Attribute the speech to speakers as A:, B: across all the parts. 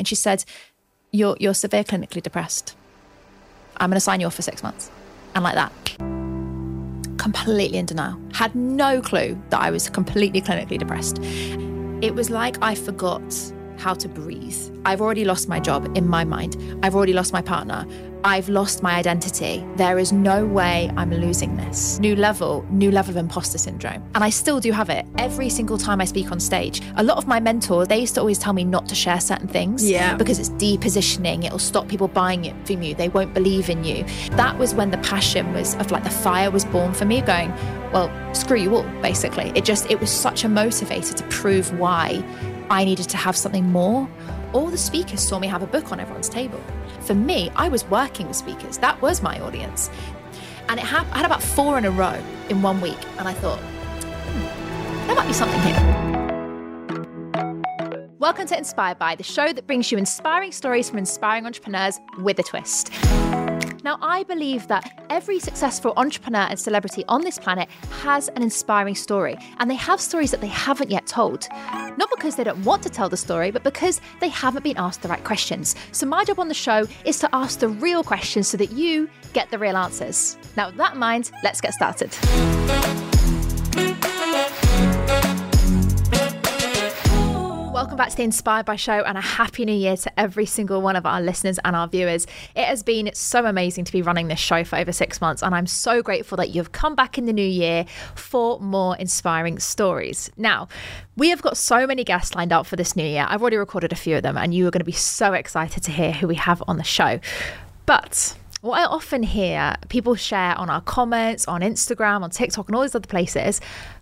A: and she said, "You're you're severe clinically depressed. I'm going to sign you off for six months," and like that. Completely in denial. Had no clue that I was completely clinically depressed. It was like I forgot how to breathe. I've already lost my job in my mind. I've already lost my partner. I've lost my identity. There is no way I'm losing this. New level, new level of imposter syndrome. And I still do have it every single time I speak on stage. A lot of my mentors, they used to always tell me not to share certain things
B: Yeah.
A: because it's depositioning. It'll stop people buying it from you. They won't believe in you. That was when the passion was of like the fire was born for me going, well, screw you all, basically. It just, it was such a motivator to prove why I needed to have something more. All the speakers saw me have a book on everyone's table. For me, I was working with speakers. That was my audience. And it hap- I had about four in a row in one week. And I thought, hmm, there might be something here. Welcome to Inspired By, the show that brings you inspiring stories from inspiring entrepreneurs with a twist. Now, I believe that every successful entrepreneur and celebrity on this planet has an inspiring story, and they have stories that they haven't yet told. Not because they don't want to tell the story, but because they haven't been asked the right questions. So, my job on the show is to ask the real questions so that you get the real answers. Now, with that in mind, let's get started. Welcome back to the Inspired by Show and a happy new year to every single one of our listeners and our viewers. It has been so amazing to be running this show for over six months, and I'm so grateful that you've come back in the new year for more inspiring stories. Now, we have got so many guests lined up for this new year. I've already recorded a few of them, and you are going to be so excited to hear who we have on the show. But what I often hear people share on our comments, on Instagram, on TikTok, and all these other places,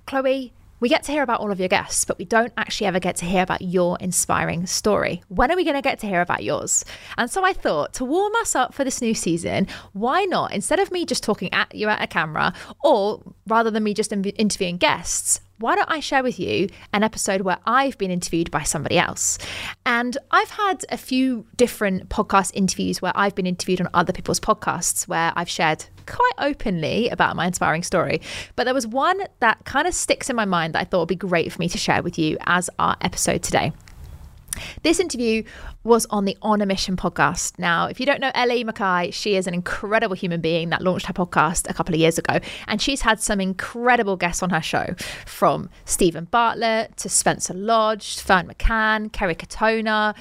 A: Chloe, we get to hear about all of your guests, but we don't actually ever get to hear about your inspiring story. When are we going to get to hear about yours? And so I thought to warm us up for this new season, why not, instead of me just talking at you at a camera, or rather than me just interviewing guests, why don't I share with you an episode where I've been interviewed by somebody else? And I've had a few different podcast interviews where I've been interviewed on other people's podcasts where I've shared quite openly about my inspiring story. But there was one that kind of sticks in my mind that I thought would be great for me to share with you as our episode today. This interview was on the On a Mission podcast. Now, if you don't know Ellie McKay, she is an incredible human being that launched her podcast a couple of years ago. And she's had some incredible guests on her show from Steven Bartlett to Spencer Lodge, Fern McCann, Kerry Katona,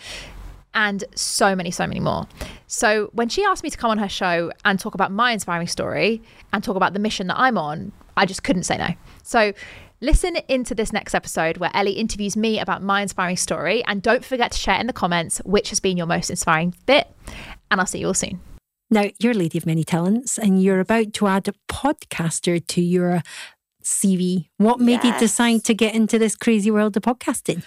A: and so many, so many more. So when she asked me to come on her show and talk about my inspiring story and talk about the mission that I'm on, I just couldn't say no. So listen into this next episode where Ellie interviews me about my inspiring story. And don't forget to share in the comments which has been your most inspiring bit. And I'll see you all soon.
B: Now, you're a lady of many talents and you're about to add a podcaster to your CV. What made you decide to get into this crazy world of podcasting?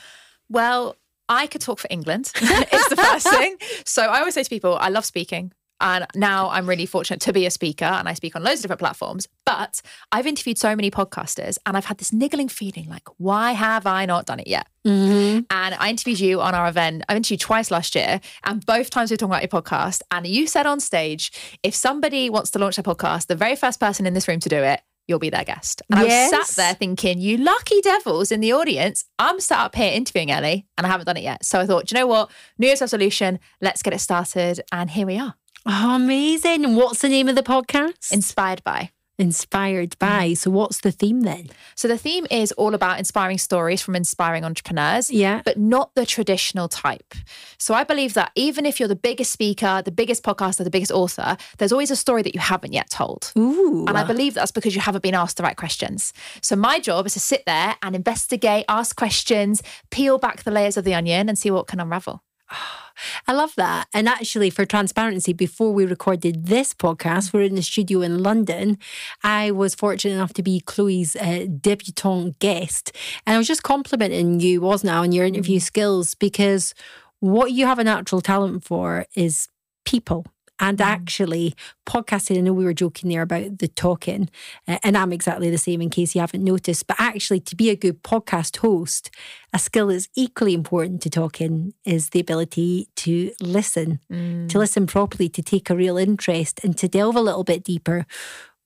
A: Well, I could talk for England. it's the first thing. So I always say to people, I love speaking. And now I'm really fortunate to be a speaker and I speak on loads of different platforms. But I've interviewed so many podcasters and I've had this niggling feeling like, why have I not done it yet?
B: Mm-hmm.
A: And I interviewed you on our event. I interviewed you twice last year, and both times we were talking about your podcast. And you said on stage, if somebody wants to launch their podcast, the very first person in this room to do it, you'll be their guest. And I was sat there thinking, you lucky devils in the audience. I'm sat up here interviewing Ellie, and I haven't done it yet. So I thought, you know what? New Year's resolution. Let's get it started. And here we are,
B: Oh, amazing. What's the name of the podcast?
A: inspired by.
B: Inspired by. Mm. So, what's the theme then?
A: So the theme is all about inspiring stories from inspiring entrepreneurs.
B: Yeah.
A: but not the traditional type. So I believe that even if you're the biggest speaker, the biggest podcaster, the biggest author, there's always a story that you haven't yet told.
B: Ooh.
A: And I believe that's because you haven't been asked the right questions. So my job is to sit there and investigate, ask questions, peel back the layers of the onion and see what can unravel.
B: I love that. And actually, for transparency, before we recorded this podcast, we're in the studio in London. I was fortunate enough to be Chloe's uh, debutante guest. And I was just complimenting you, wasn't I, on your interview skills because what you have a natural talent for is people. And actually, podcasting, I know we were joking there about the talking, uh, and I'm exactly the same in case you haven't noticed. But actually, to be a good podcast host, a skill that's equally important to talking is the ability to listen, to listen properly, to take a real interest, and to delve a little bit deeper.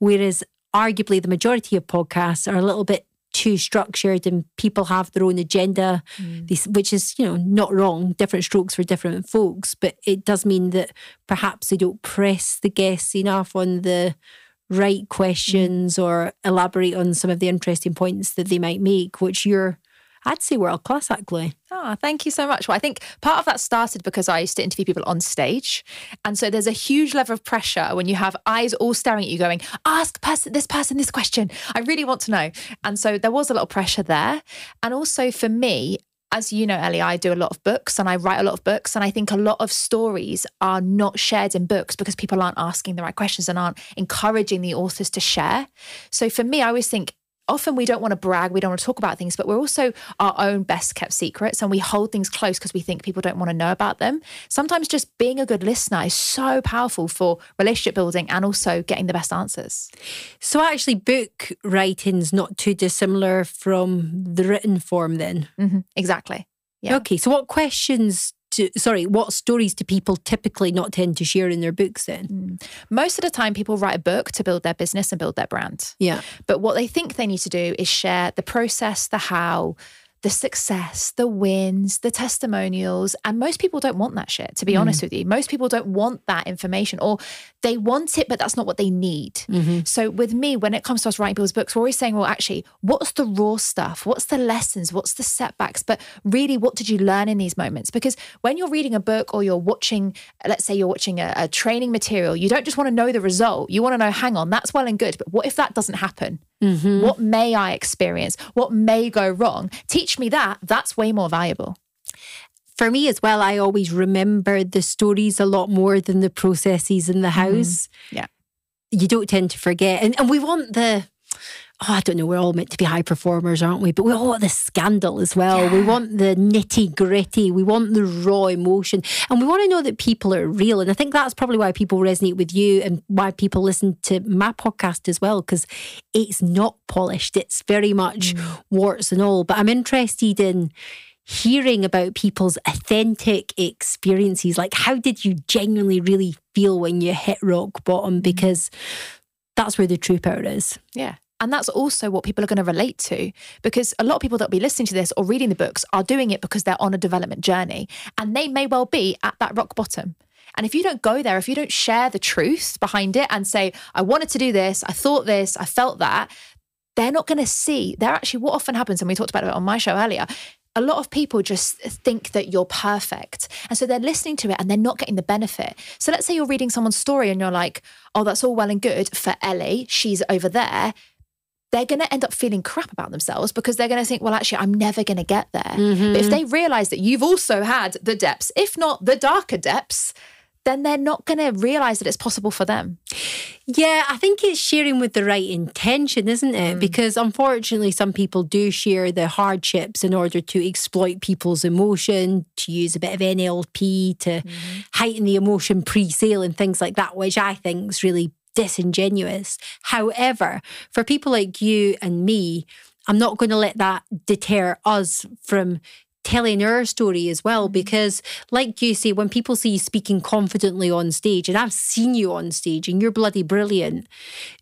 B: Whereas, arguably, the majority of podcasts are a little bit too structured and people have their own agenda, mm. which is, you know, not wrong, different strokes for different folks, but it does mean that perhaps they don't press the guests enough on the right questions mm. or elaborate on some of the interesting points that they might make, which you're I'd say world class, actually.
A: Oh, thank you so much. Well, I think part of that started because I used to interview people on stage. And so there's a huge level of pressure when you have eyes all staring at you going, ask person, this person this question. I really want to know. And so there was a lot of pressure there. And also for me, as you know, Ellie, I do a lot of books and I write a lot of books. And I think a lot of stories are not shared in books because people aren't asking the right questions and aren't encouraging the authors to share. So for me, I always think often we don't want to brag, we don't want to talk about things, but we're also our own best kept secrets and we hold things close because we think people don't want to know about them. Sometimes just being a good listener is so powerful for relationship building and also getting the best answers.
B: So, actually, book writing's not too dissimilar from the written form, then?
A: Mm-hmm. Exactly.
B: Yeah. Okay. So, what questions to, sorry, what stories do people typically not tend to share in their books then? Mm.
A: Most of the time, people write a book to build their business and build their brand.
B: Yeah.
A: But what they think they need to do is share the process, the how, the success, the wins, the testimonials. And most people don't want that shit, to be mm. honest with you. Most people don't want that information or they want it, but that's not what they need. Mm-hmm. So with me, when it comes to us writing people's books, we're always saying, well, actually, what's the raw stuff? What's the lessons? What's the setbacks? But really, what did you learn in these moments? Because when you're reading a book or you're watching, let's say you're watching a, a training material, you don't just want to know the result. You want to know, hang on, that's well and good. But what if that doesn't happen? Mm-hmm. What may I experience? What may go wrong? Teach me that. That's way more valuable.
B: For me as well, I always remember the stories a lot more than the processes in the mm-hmm. house.
A: Mm-hmm. Yeah.
B: You don't tend to forget. And, and we want the oh, I don't know, we're all meant to be high performers, aren't we? But we all want the scandal as well. Yeah. We want the nitty gritty. We want the raw emotion. And we want to know that people are real. And I think that's probably why people resonate with you and why people listen to my podcast as well, because it's not polished. It's very much mm. warts and all. But I'm interested in hearing about people's authentic experiences. Like, how did you genuinely really feel when you hit rock bottom? Mm. Because that's where the true power is.
A: Yeah. And that's also what people are going to relate to because a lot of people that will be listening to this or reading the books are doing it because they're on a development journey and they may well be at that rock bottom. And if you don't go there, if you don't share the truth behind it and say, I wanted to do this, I thought this, I felt that, they're not going to see. They're actually, what often happens, and we talked about it on my show earlier, a lot of people just think that you're perfect. And so they're listening to it and they're not getting the benefit. So let's say you're reading someone's story and you're like, oh, that's all well and good for Ellie. She's over there they're going to end up feeling crap about themselves because they're going to think, well, actually, I'm never going to get there. Mm-hmm. But if they realize that you've also had the depths, if not the darker depths, then they're not going to realize that it's possible for them.
B: Yeah, I think it's sharing with the right intention, isn't it? Mm. Because unfortunately, some people do share the hardships in order to exploit people's emotion, to use a bit of NLP to mm-hmm. heighten the emotion pre sale and things like that, which I think is really disingenuous. However, for people like you and me, I'm not going to let that deter us from telling our story as well mm-hmm. because like you say when people see you speaking confidently on stage and I've seen you on stage and you're bloody brilliant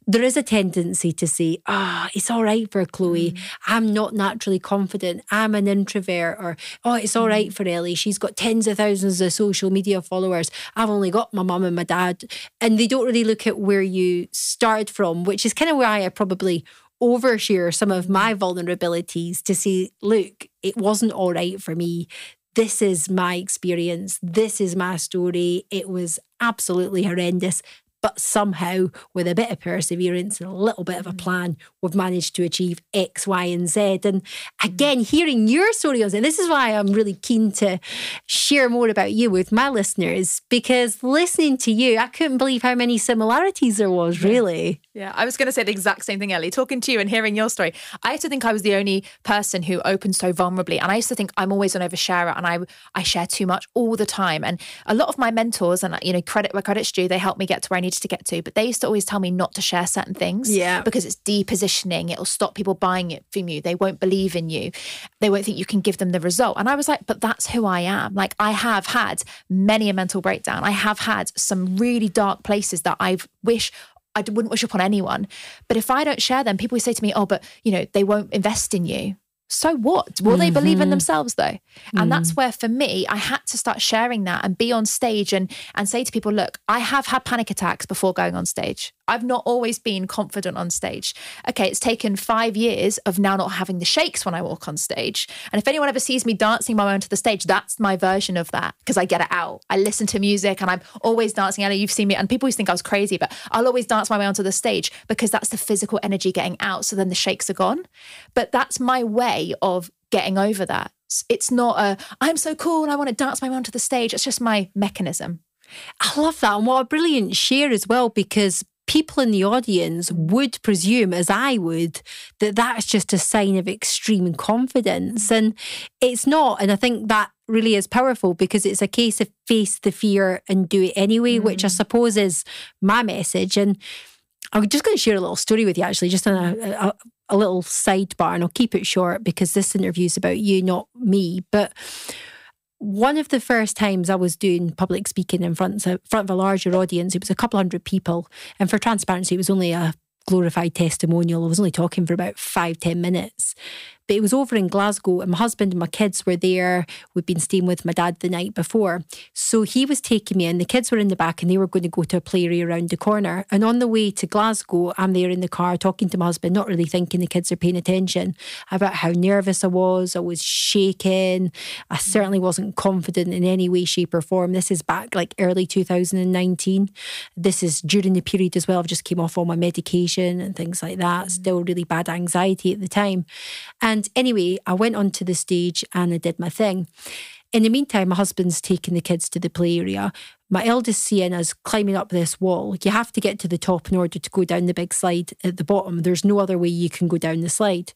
B: there is a tendency to say ah oh, it's all right for Chloe mm. I'm not naturally confident I'm an introvert or oh it's all right mm. for Ellie she's got tens of thousands of social media followers I've only got my mum and my dad and they don't really look at where you started from which is kind of why I probably overshare some of my vulnerabilities to say, look, it wasn't all right for me. This is my experience. This is my story. It was absolutely horrendous. But somehow, with a bit of perseverance and a little bit of a mm. plan, we've managed to achieve X, Y, and Z. And again, hearing your story on it, this is why I'm really keen to share more about you with my listeners because listening to you, I couldn't believe how many similarities there was, really.
A: Yeah, I was going to say the exact same thing, Ellie. Talking to you and hearing your story, I used to think I was the only person who opened so vulnerably. And I used to think I'm always an oversharer and I, I share too much all the time. And a lot of my mentors, and you know, credit where credit's due, they helped me get to where I needed to get to, but they used to always tell me not to share certain things.
B: Yeah.
A: Because it's depositioning. It'll stop people buying it from you. They won't believe in you. They won't think you can give them the result. And I was like, but that's who I am. Like I have had many a mental breakdown. I have had some really dark places that I wish I wouldn't wish upon anyone. But if I don't share them, people say to me, oh, but you know, they won't invest in you so what? Will mm-hmm. they believe in mm-hmm. themselves though? And mm. that's where for me, I had to start sharing that and be on stage and and say to people, look, I have had panic attacks before going on stage. I've not always been confident on stage. Okay, it's taken five years of now not having the shakes when I walk on stage. And if anyone ever sees me dancing my way onto the stage, that's my version of that because I get it out. I listen to music and I'm always dancing. I know you've seen me, and people always think I was crazy, but I'll always dance my way onto the stage because that's the physical energy getting out. So then the shakes are gone. But that's my way of getting over that. It's not a, I'm so cool and I want to dance my way onto the stage. It's just my mechanism.
B: I love that. And what a brilliant share as well, because people in the audience would presume, as I would, that that's just a sign of extreme confidence. And it's not. And I think that really is powerful because it's a case of face the fear and do it anyway, mm. which I mm. suppose is my message. And I'm just going to share a little story with you, actually, just on a, a, a little sidebar, and I'll keep it short because this interview is about you, not me. But one of the first times I was doing public speaking in front of, front of a larger audience, it was a couple hundred people. And for transparency, it was only a glorified testimonial. I was only talking for about five, ten minutes. But it was over in Glasgow, and my husband and my kids were there. We'd been staying with my dad the night before. So he was taking me, and the kids were in the back, and they were going to go to a play area around the corner. And on the way to Glasgow, I'm there in the car talking to my husband, not really thinking the kids are paying attention about how nervous I was. I was shaking. I certainly wasn't confident in any way, shape, or form. This is back like early 2019. This is during the period as well. I've just came off all my medication and things like that. Still really bad anxiety at the time. And and anyway, I went onto the stage and I did my thing. In the meantime, my husband's taking the kids to the play area. My eldest Sienna's climbing up this wall. You have to get to the top in order to go down the big slide at the bottom. There's no other way you can go down the slide.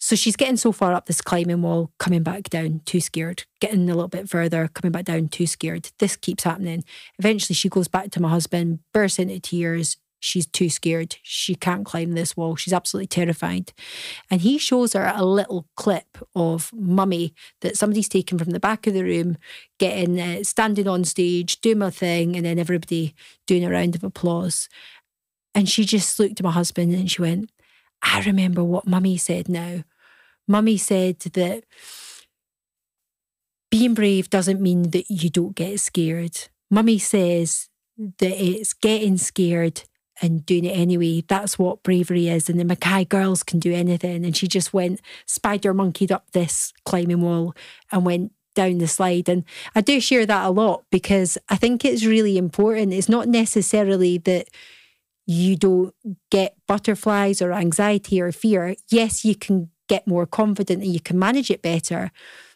B: So she's getting so far up this climbing wall, coming back down, too scared. Getting a little bit further, coming back down, too scared. This keeps happening. Eventually, she goes back to my husband, bursts into tears, she's too scared. She can't climb this wall. She's absolutely terrified. And he shows her a little clip of Mummy that somebody's taken from the back of the room, getting uh, standing on stage, doing my thing, and then everybody doing a round of applause. And she just looked at my husband and she went, I remember what Mummy said now. Mummy said that being brave doesn't mean that you don't get scared. Mummy says that it's getting scared and doing it anyway. That's what bravery is. And the McKay girls can do anything. And she just went spider monkeyed up this climbing wall and went down the slide. And I do share that a lot because I think it's really important. It's not necessarily that you don't get butterflies or anxiety or fear. Yes, you can get more confident and you can manage it better.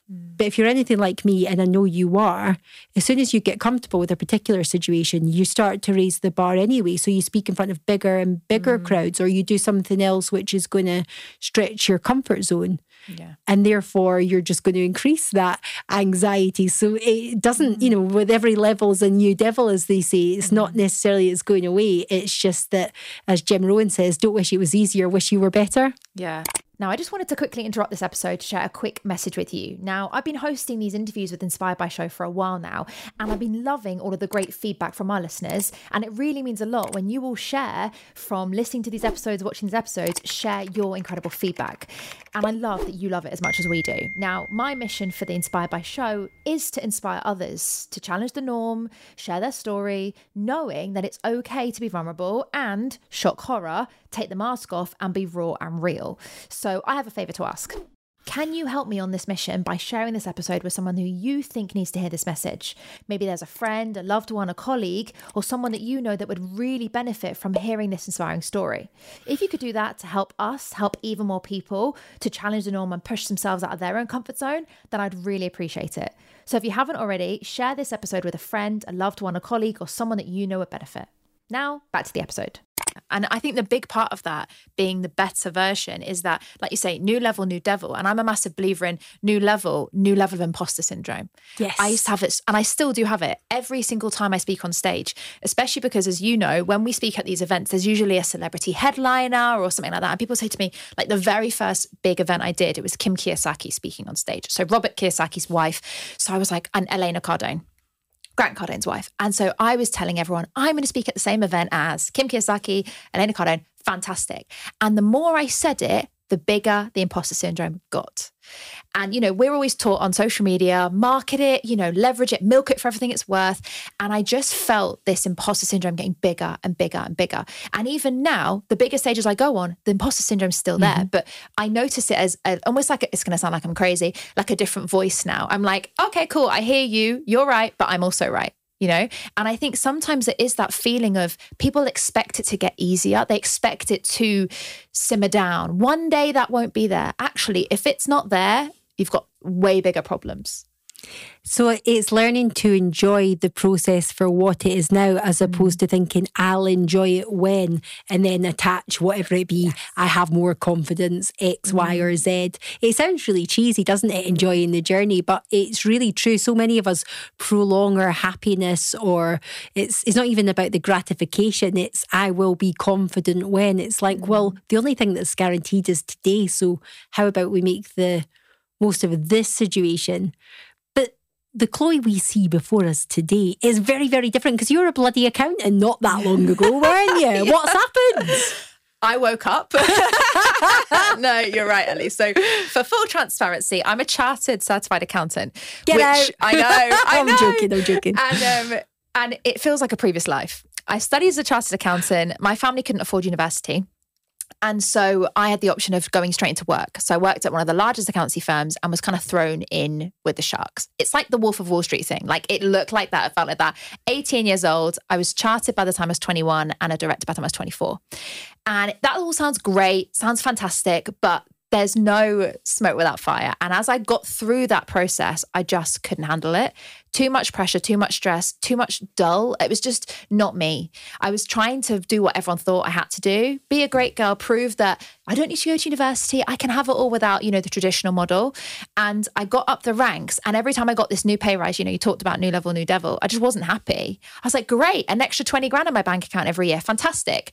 B: But if you're anything like me, and I know you are, as soon as you get comfortable with a particular situation, you start to raise the bar anyway. So you speak in front of bigger and bigger mm. crowds, or you do something else which is going to stretch your comfort zone. Yeah. And therefore, you're just going to increase that anxiety. So it doesn't, mm. you know, with every level's a new devil, as they say, it's not necessarily it's going away. It's just that, as Jim Rohn says, don't wish it was easier, wish you were better.
A: Yeah. Now, I just wanted to quickly interrupt this episode to share a quick message with you. Now, I've been hosting these interviews with Inspired by Show for a while now, and I've been loving all of the great feedback from our listeners. And it really means a lot when you all share from listening to these episodes, watching these episodes, share your incredible feedback. And I love that you love it as much as we do. Now, my mission for the Inspired by Show is to inspire others to challenge the norm, share their story, knowing that it's okay to be vulnerable and shock horror, take the mask off, and be raw and real. So I have a favour to ask. Can you help me on this mission by sharing this episode with someone who you think needs to hear this message? Maybe there's a friend, a loved one, a colleague, or someone that you know that would really benefit from hearing this inspiring story. If you could do that to help us, help even more people to challenge the norm and push themselves out of their own comfort zone, then I'd really appreciate it. So if you haven't already, share this episode with a friend, a loved one, a colleague, or someone that you know would benefit. Now, back to the episode. And I think the big part of that being the better version is that, like you say, new level, new devil. And I'm a massive believer in new level, new level of imposter syndrome.
B: Yes.
A: I used to have it, and I still do have it every single time I speak on stage, especially because, as you know, when we speak at these events, there's usually a celebrity headliner or something like that. And people say to me, like the very first big event I did, it was Kim Kiyosaki speaking on stage. So Robert Kiyosaki's wife. So I was like, and Elena Cardone Grant Cardone's wife. And so I was telling everyone, I'm going to speak at the same event as Kim Kiyosaki, Elena Cardone. Fantastic. And the more I said it, the bigger the imposter syndrome got. And, you know, we're always taught on social media, market it, you know, leverage it, milk it for everything it's worth. And I just felt this imposter syndrome getting bigger and bigger and bigger. And even now, the bigger stages I go on, the imposter syndrome's still there. Mm-hmm. But I notice it as a, almost like it's going to sound like I'm crazy, like a different voice now. I'm like, okay, cool. I hear you. You're right. But I'm also right you know? And i think sometimes it is that feeling of people expect it to get easier. They expect it to simmer down. One day that won't be there. Actually if it's not there you've got way bigger problems
B: so it's learning to enjoy the process for what it is now, as opposed to thinking I'll enjoy it when, and then attach whatever it be. Yes. I have more confidence, X, mm-hmm. Y, or Z. It sounds really cheesy, doesn't it? Enjoying the journey, but it's really true. So many of us prolong our happiness, or it's it's not even about the gratification. It's I will be confident when. It's like, mm-hmm. well, the only thing that's guaranteed is today. So how about we make the most of this situation the Chloe we see before us today is very, very different because you're a bloody accountant not that long ago, weren't you? yeah. What's happened?
A: I woke up. no, you're right, Ellie. So, for full transparency, I'm a chartered certified accountant.
B: Get which out.
A: I know. I
B: am joking. I'm joking.
A: And um, and it feels like a previous life. I studied as a chartered accountant. My family couldn't afford university. And so I had the option of going straight into work. So I worked at one of the largest accountancy firms and was kind of thrown in with the sharks. It's like the Wolf of Wall Street thing. Like it looked like that. It felt like that. 18 years old. I was chartered by the time I was 21 and a director by the time I was 24. And that all sounds great, sounds fantastic, but there's no smoke without fire. And as I got through that process, I just couldn't handle it. Too much pressure, too much stress, too much dull. It was just not me. I was trying to do what everyone thought I had to do be a great girl, prove that I don't need to go to university. I can have it all without, you know, the traditional model. And I got up the ranks. And every time I got this new pay rise, you know, you talked about new level, new devil, I just wasn't happy. I was like, great, an extra 20 grand in my bank account every year. Fantastic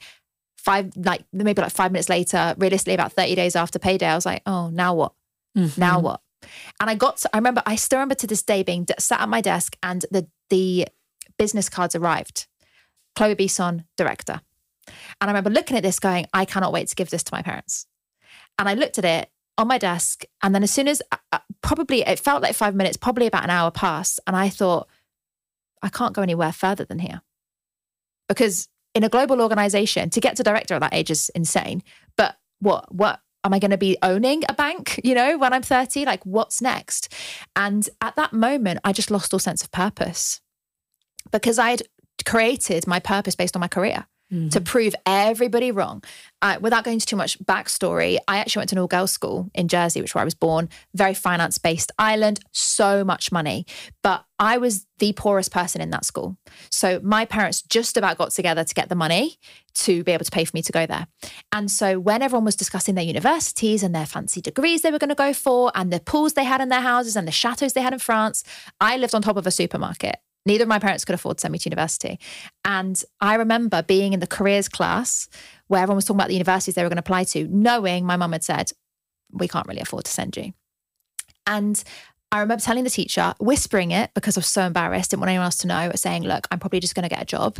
A: five like maybe like five minutes later, realistically about 30 days after payday, I was like, oh, now what? Mm-hmm. Now what? And I got to, I remember I still remember to this day being sat at my desk and the the business cards arrived. Chloe Bisson, director. And I remember looking at this going, I cannot wait to give this to my parents. And I looked at it on my desk. And then as soon as uh, uh probably it felt like five minutes, probably about an hour passed. And I thought, I can't go anywhere further than here. Because in a global organization to get to director at that age is insane. But what what am I going to be owning a bank, you know, when I'm 30? Like what's next? And at that moment, I just lost all sense of purpose because I'd created my purpose based on my career mm-hmm. to prove everybody wrong. Uh, without going into too much backstory, I actually went to an all girls school in Jersey, which is where I was born, very finance based island, so much money. But I was the poorest person in that school. So my parents just about got together to get the money to be able to pay for me to go there. And so when everyone was discussing their universities and their fancy degrees they were going to go for, and the pools they had in their houses and the chateaus they had in France, I lived on top of a supermarket. Neither of my parents could afford to send me to university. And I remember being in the careers class where everyone was talking about the universities they were going to apply to, knowing my mum had said, we can't really afford to send you. And I remember telling the teacher, whispering it because I was so embarrassed, didn't want anyone else to know, saying, Look, I'm probably just going to get a job.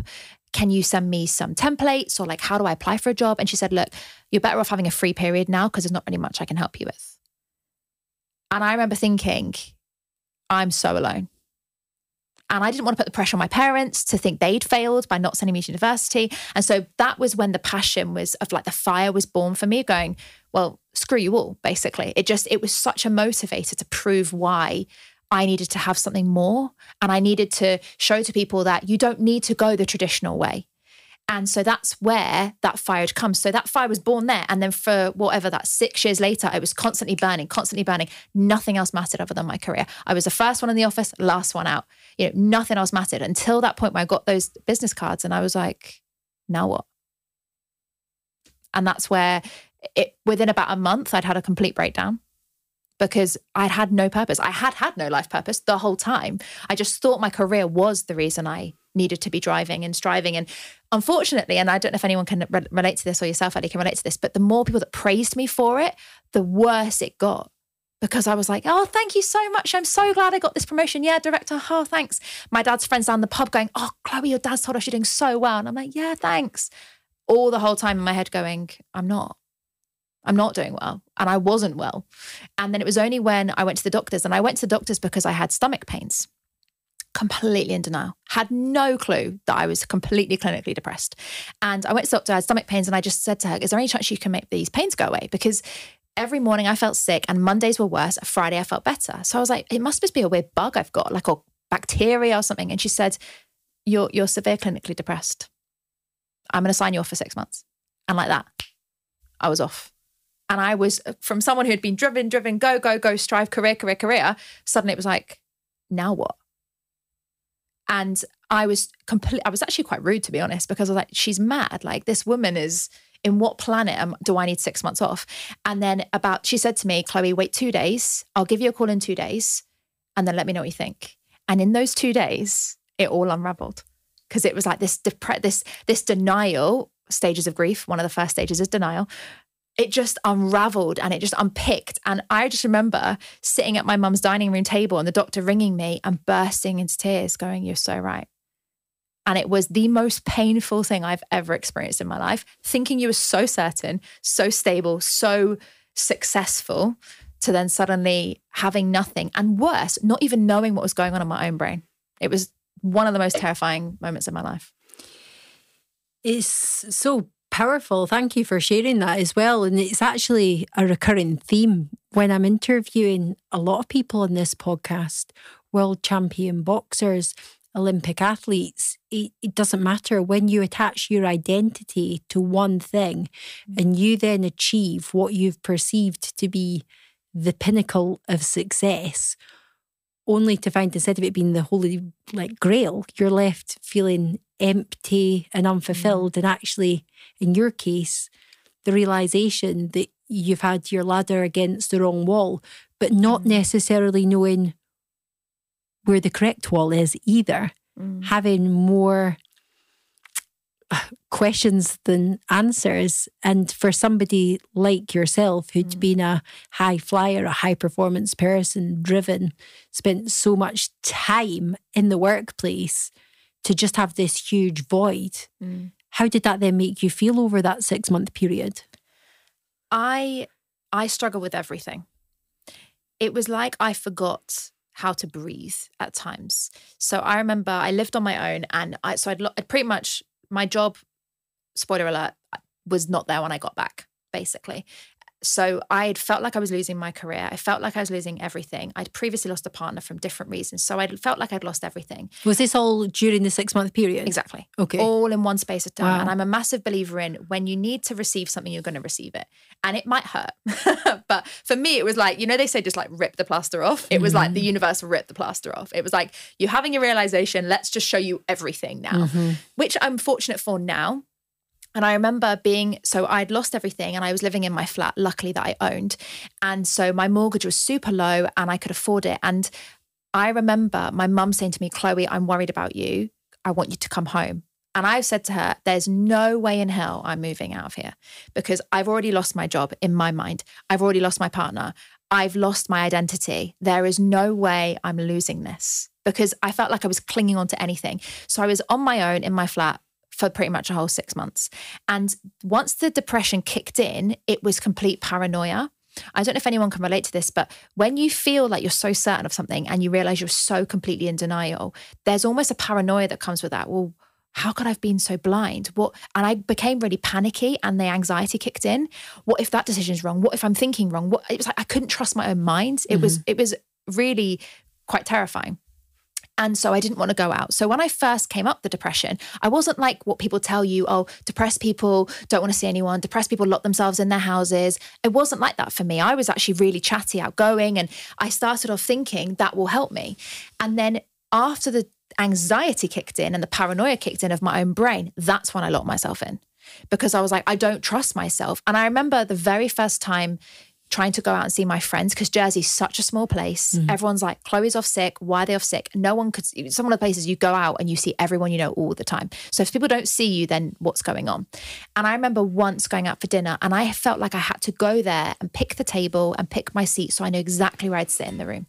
A: Can you send me some templates or like, how do I apply for a job? And she said, Look, you're better off having a free period now because there's not really much I can help you with. And I remember thinking, I'm so alone. And I didn't want to put the pressure on my parents to think they'd failed by not sending me to university. And so that was when the passion was of like the fire was born for me, going, well, screw you all, basically. It just, it was such a motivator to prove why I needed to have something more. And I needed to show to people that you don't need to go the traditional way. And so that's where that fire comes. So that fire was born there. And then for whatever that six years later, it was constantly burning, constantly burning. Nothing else mattered other than my career. I was the first one in the office, last one out. You know, nothing else mattered until that point where I got those business cards and I was like, now what? And that's where it within about a month, I'd had a complete breakdown because I'd had no purpose. I had had no life purpose the whole time. I just thought my career was the reason I needed to be driving and striving. And unfortunately, and I don't know if anyone can re- relate to this or yourself, Eddie, can relate to this, but the more people that praised me for it, the worse it got because I was like, oh, thank you so much. I'm so glad I got this promotion. Yeah, director. Oh, thanks. My dad's friends down the pub going, oh, Chloe, your dad's told us you're doing so well. And I'm like, yeah, thanks. All the whole time in my head going, I'm not. I'm not doing well. And I wasn't well. And then it was only when I went to the doctors, and I went to the doctors because I had stomach pains completely in denial, had no clue that I was completely clinically depressed. And I went to the doctor, I had stomach pains, and I just said to her, Is there any chance you can make these pains go away? Because every morning I felt sick and Mondays were worse. Friday I felt better. So I was like, it must just be a weird bug I've got, like a bacteria or something. And she said, You're you're severe clinically depressed. I'm gonna sign you off for six months. And like that, I was off. And I was uh, from someone who had been driven, driven, go, go, go, strive, career, career, career. Suddenly it was like, now what? And I was complete. I was actually quite rude to be honest, because I was like, she's mad. Like this woman is in what planet am, do I need six months off? And then about, she said to me, Chloe, wait two days. I'll give you a call in two days and then let me know what you think. And in those two days, it all unraveled because it was like this, depre- this, this denial stages of grief. One of the first stages is denial. It just unraveled and it just unpicked. And I just remember sitting at my mum's dining room table and the doctor ringing me and bursting into tears, going, You're so right. And it was the most painful thing I've ever experienced in my life, thinking you were so certain, so stable, so successful, to then suddenly having nothing and worse, not even knowing what was going on in my own brain. It was one of the most terrifying moments of my life.
B: It's so powerful. Thank you for sharing that as well. And it's actually a recurring theme when I'm interviewing a lot of people on this podcast world champion boxers, Olympic athletes, it, it, doesn't matter when you attach your identity to one thing mm. and you then achieve what you've perceived to be the pinnacle of success, only to find instead of it being the holy like grail, you're left feeling empty and unfulfilled. Mm. And actually, in your case, the realization that you've had your ladder against the wrong wall, but not mm. necessarily knowing where the correct wall is either. Mm. Having more questions than answers. And for somebody like yourself, who'd mm. been a high flyer, a high performance person, driven, spent so much time in the workplace to just have this huge void, mm. how did that then make you feel over that six month period?
A: I I struggle with everything. It was like I forgot how to breathe at times. So I remember I lived on my own, and I so I'd, I'd pretty much my job. Spoiler alert was not there when I got back, basically. So I had felt like I was losing my career. I felt like I was losing everything. I'd previously lost a partner from different reasons. So I felt like I'd lost everything.
B: Was this all during the six month period?
A: Exactly.
B: Okay.
A: All in one space of time. Wow. And I'm a massive believer in when you need to receive something, you're going to receive it. And it might hurt. but for me, it was like, you know, they say just like rip the plaster off. It was mm-hmm. like the mm-hmm. universe ripped the plaster off. It was like, you're having a realization. Let's just show you everything now, mm-hmm. which I'm fortunate for now and I remember being so I'd lost everything and I was living in my flat, luckily that I owned. And so my mortgage was super low and I could afford it. And I remember my mum saying to me, Chloe, I'm worried about you. I want you to come home. And I've said to her, there's no way in hell I'm moving out of here because I've already lost my job in my mind. I've already lost my partner. I've lost my identity. There is no way I'm losing this because I felt like I was clinging on to anything. So I was on my own in my flat for pretty much a whole six months. And once the depression kicked in, it was complete paranoia. I don't know if anyone can relate to this, but when you feel like you're so certain of something and you realize you're so completely in denial, there's almost a paranoia that comes with that. Well, how could I have been so blind? What and I became really panicky and the anxiety kicked in. What if that decision's wrong? What if I'm thinking wrong? What it was like I couldn't trust my own mind. It mm-hmm. was it was really quite terrifying. And so I didn't want to go out. So when I first came up the depression, I wasn't like what people tell you, oh, depressed people don't want to see anyone, depressed people lock themselves in their houses. It wasn't like that for me. I was actually really chatty, outgoing, and I started off thinking that will help me. And then after the anxiety kicked in and the paranoia kicked in of my own brain, that's when I locked myself in because I was like, I don't trust myself. And I remember the very first time trying to go out and see my friends because Jersey's such a small place. Mm. Everyone's like, Chloe's off sick. Why are they off sick? No one could. Some of the places you go out and you see everyone you know all the time. So if people don't see you, then what's going on? And I remember once going out for dinner and I felt like I had to go there and pick the table and pick my seat so I know exactly where I'd sit in the room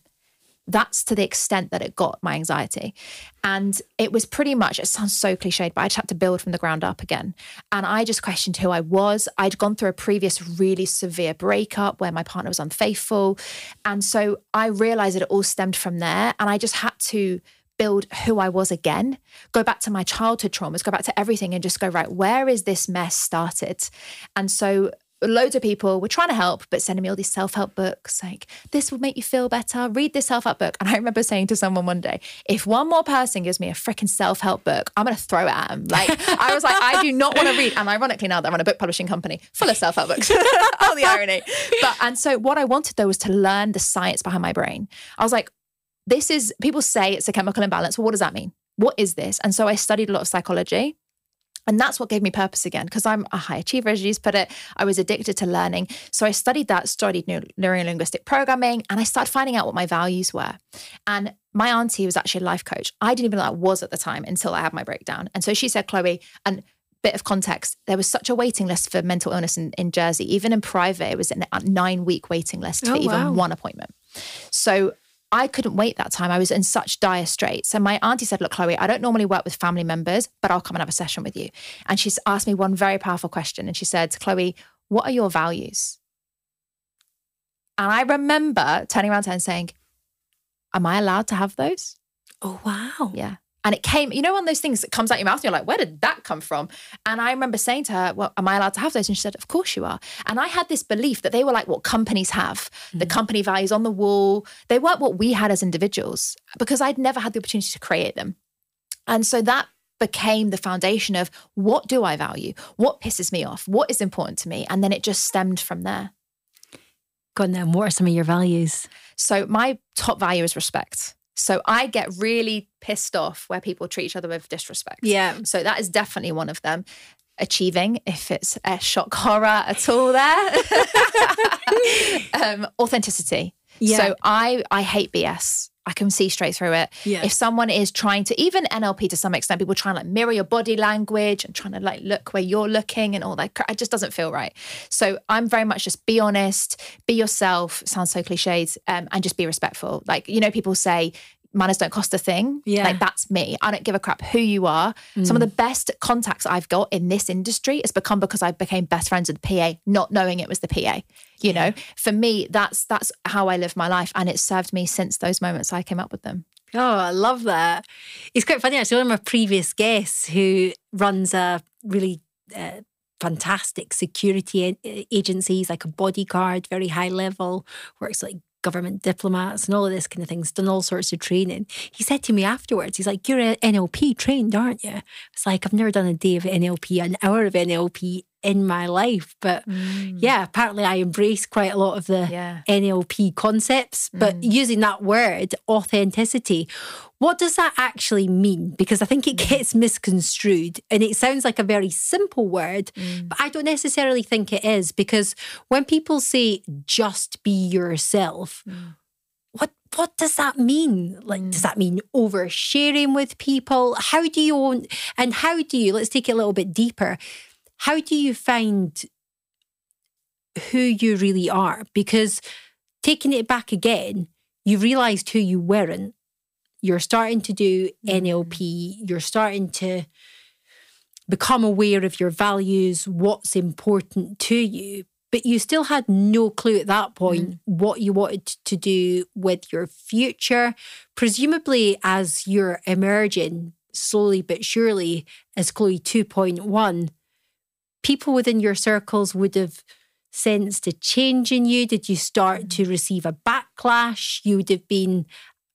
A: that's to the extent that it got my anxiety. And it was pretty much, it sounds so cliched, but I just had to build from the ground up again. And I just questioned who I was. I'd gone through a previous really severe breakup where my partner was unfaithful. And so I realized that it all stemmed from there. And I just had to build who I was again, go back to my childhood traumas, go back to everything and just go, right, where is this mess started? And so loads of people were trying to help, but sending me all these self help books like, this will make you feel better. Read this self help book. And I remember saying to someone one day, if one more person gives me a freaking self help book, I'm going to throw it at them. Like, I was like, I do not want to read. And ironically, now that I run a book publishing company full of self help books, all the irony. But, and so what I wanted though was to learn the science behind my brain. I was like, this is, people say it's a chemical imbalance. Well, what does that mean? What is this? And so I studied a lot of psychology. And that's what gave me purpose again, because I'm a high achiever, as you just put it. I was addicted to learning. So I studied that, studied neurolinguistic programming, and I started finding out what my values were. And my auntie was actually a life coach. I didn't even know I was at the time until I had my breakdown. And so she said, Chloe, and bit of context, there was such a waiting list for mental illness in, in Jersey. Even in private, it was a nine week waiting list oh, for wow. even one appointment. So I couldn't wait that time. I was in such dire straits. So my auntie said, Look, Chloe, I don't normally work with family members, but I'll come and have a session with you. And she's asked me one very powerful question. And she said, Chloe, what are your values? And I remember turning around to her and saying, Am I allowed to have those?
B: Oh, wow.
A: Yeah. And it came, you know, one of those things that comes out your mouth and you're like, where did that come from? And I remember saying to her, well, am I allowed to have those? And she said, of course you are. And I had this belief that they were like what companies have, mm. the company values on the wall. They weren't what we had as individuals because I'd never had the opportunity to create them. And so that became the foundation of what do I value? What pisses me off? What is important to me? And then it just stemmed from there.
B: God, now what are some of your values?
A: So my top value is respect. So I get really pissed off where people treat each other with disrespect.
B: Yeah.
A: So that is definitely one of them. Achieving, if it's a shock horror at all, there. um, authenticity. Yeah. So I I hate BS. I can see straight through it. Yeah. If someone is trying to, even NLP to some extent, people trying to like mirror your body language and trying to like look where you're looking and all that, it just doesn't feel right. So I'm very much just be honest, be yourself. Sounds so cliched, um, and just be respectful. Like you know, people say manners don't cost a thing. Yeah. Like that's me. I don't give a crap who you are. Mm. Some of the best contacts I've got in this industry has become because I became best friends with the PA, not knowing it was the PA. You yeah. know, for me, that's that's how I live my life. And it's served me since those moments I came up with them.
B: Oh, I love that. It's quite funny actually. One of my previous guests who runs a really uh, fantastic security agency, he's like a bodyguard, very high level, works like government diplomats and all of this kind of things, done all sorts of training. He said to me afterwards, he's like, You're NLP trained, aren't you? It's like, I've never done a day of NLP, an hour of NLP in my life. But mm. yeah, apparently I embrace quite a lot of the yeah. NLP concepts. But mm. using that word, authenticity, what does that actually mean? Because I think it mm. gets misconstrued and it sounds like a very simple word, mm. but I don't necessarily think it is because when people say just be yourself, mm. what what does that mean? Like, mm. does that mean oversharing with people? How do you and how do you? Let's take it a little bit deeper. How do you find who you really are? Because taking it back again, you realized who you weren't. You're starting to do NLP, mm. you're starting to become aware of your values, what's important to you. But you still had no clue at that point mm. what you wanted to do with your future. Presumably, as you're emerging slowly but surely as Chloe 2.1, people within your circles would have sensed a change in you? Did you start to receive a backlash? You would have been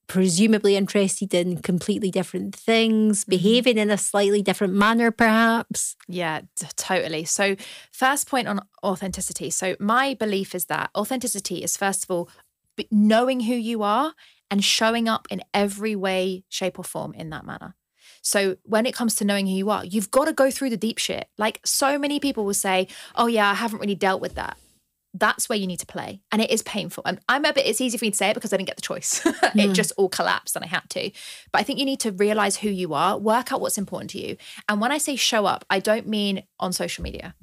B: presumably interested in completely different things, mm-hmm. behaving in a slightly different manner, perhaps?
A: Yeah, t- totally. So, first point on authenticity. So, my belief is that authenticity is, first of all, knowing who you are and showing up in every way, shape, or form in that manner. So when it comes to knowing who you are, you've got to go through the deep shit. Like so many people will say, "Oh yeah, I haven't really dealt with that." that's where you need to play. And it is painful. And I'm a bit, it's easy for me to say it because I didn't get the choice. it just all collapsed and I had to. But I think you need to realize who you are, work out what's important to you. And when I say show up, I don't mean on social media.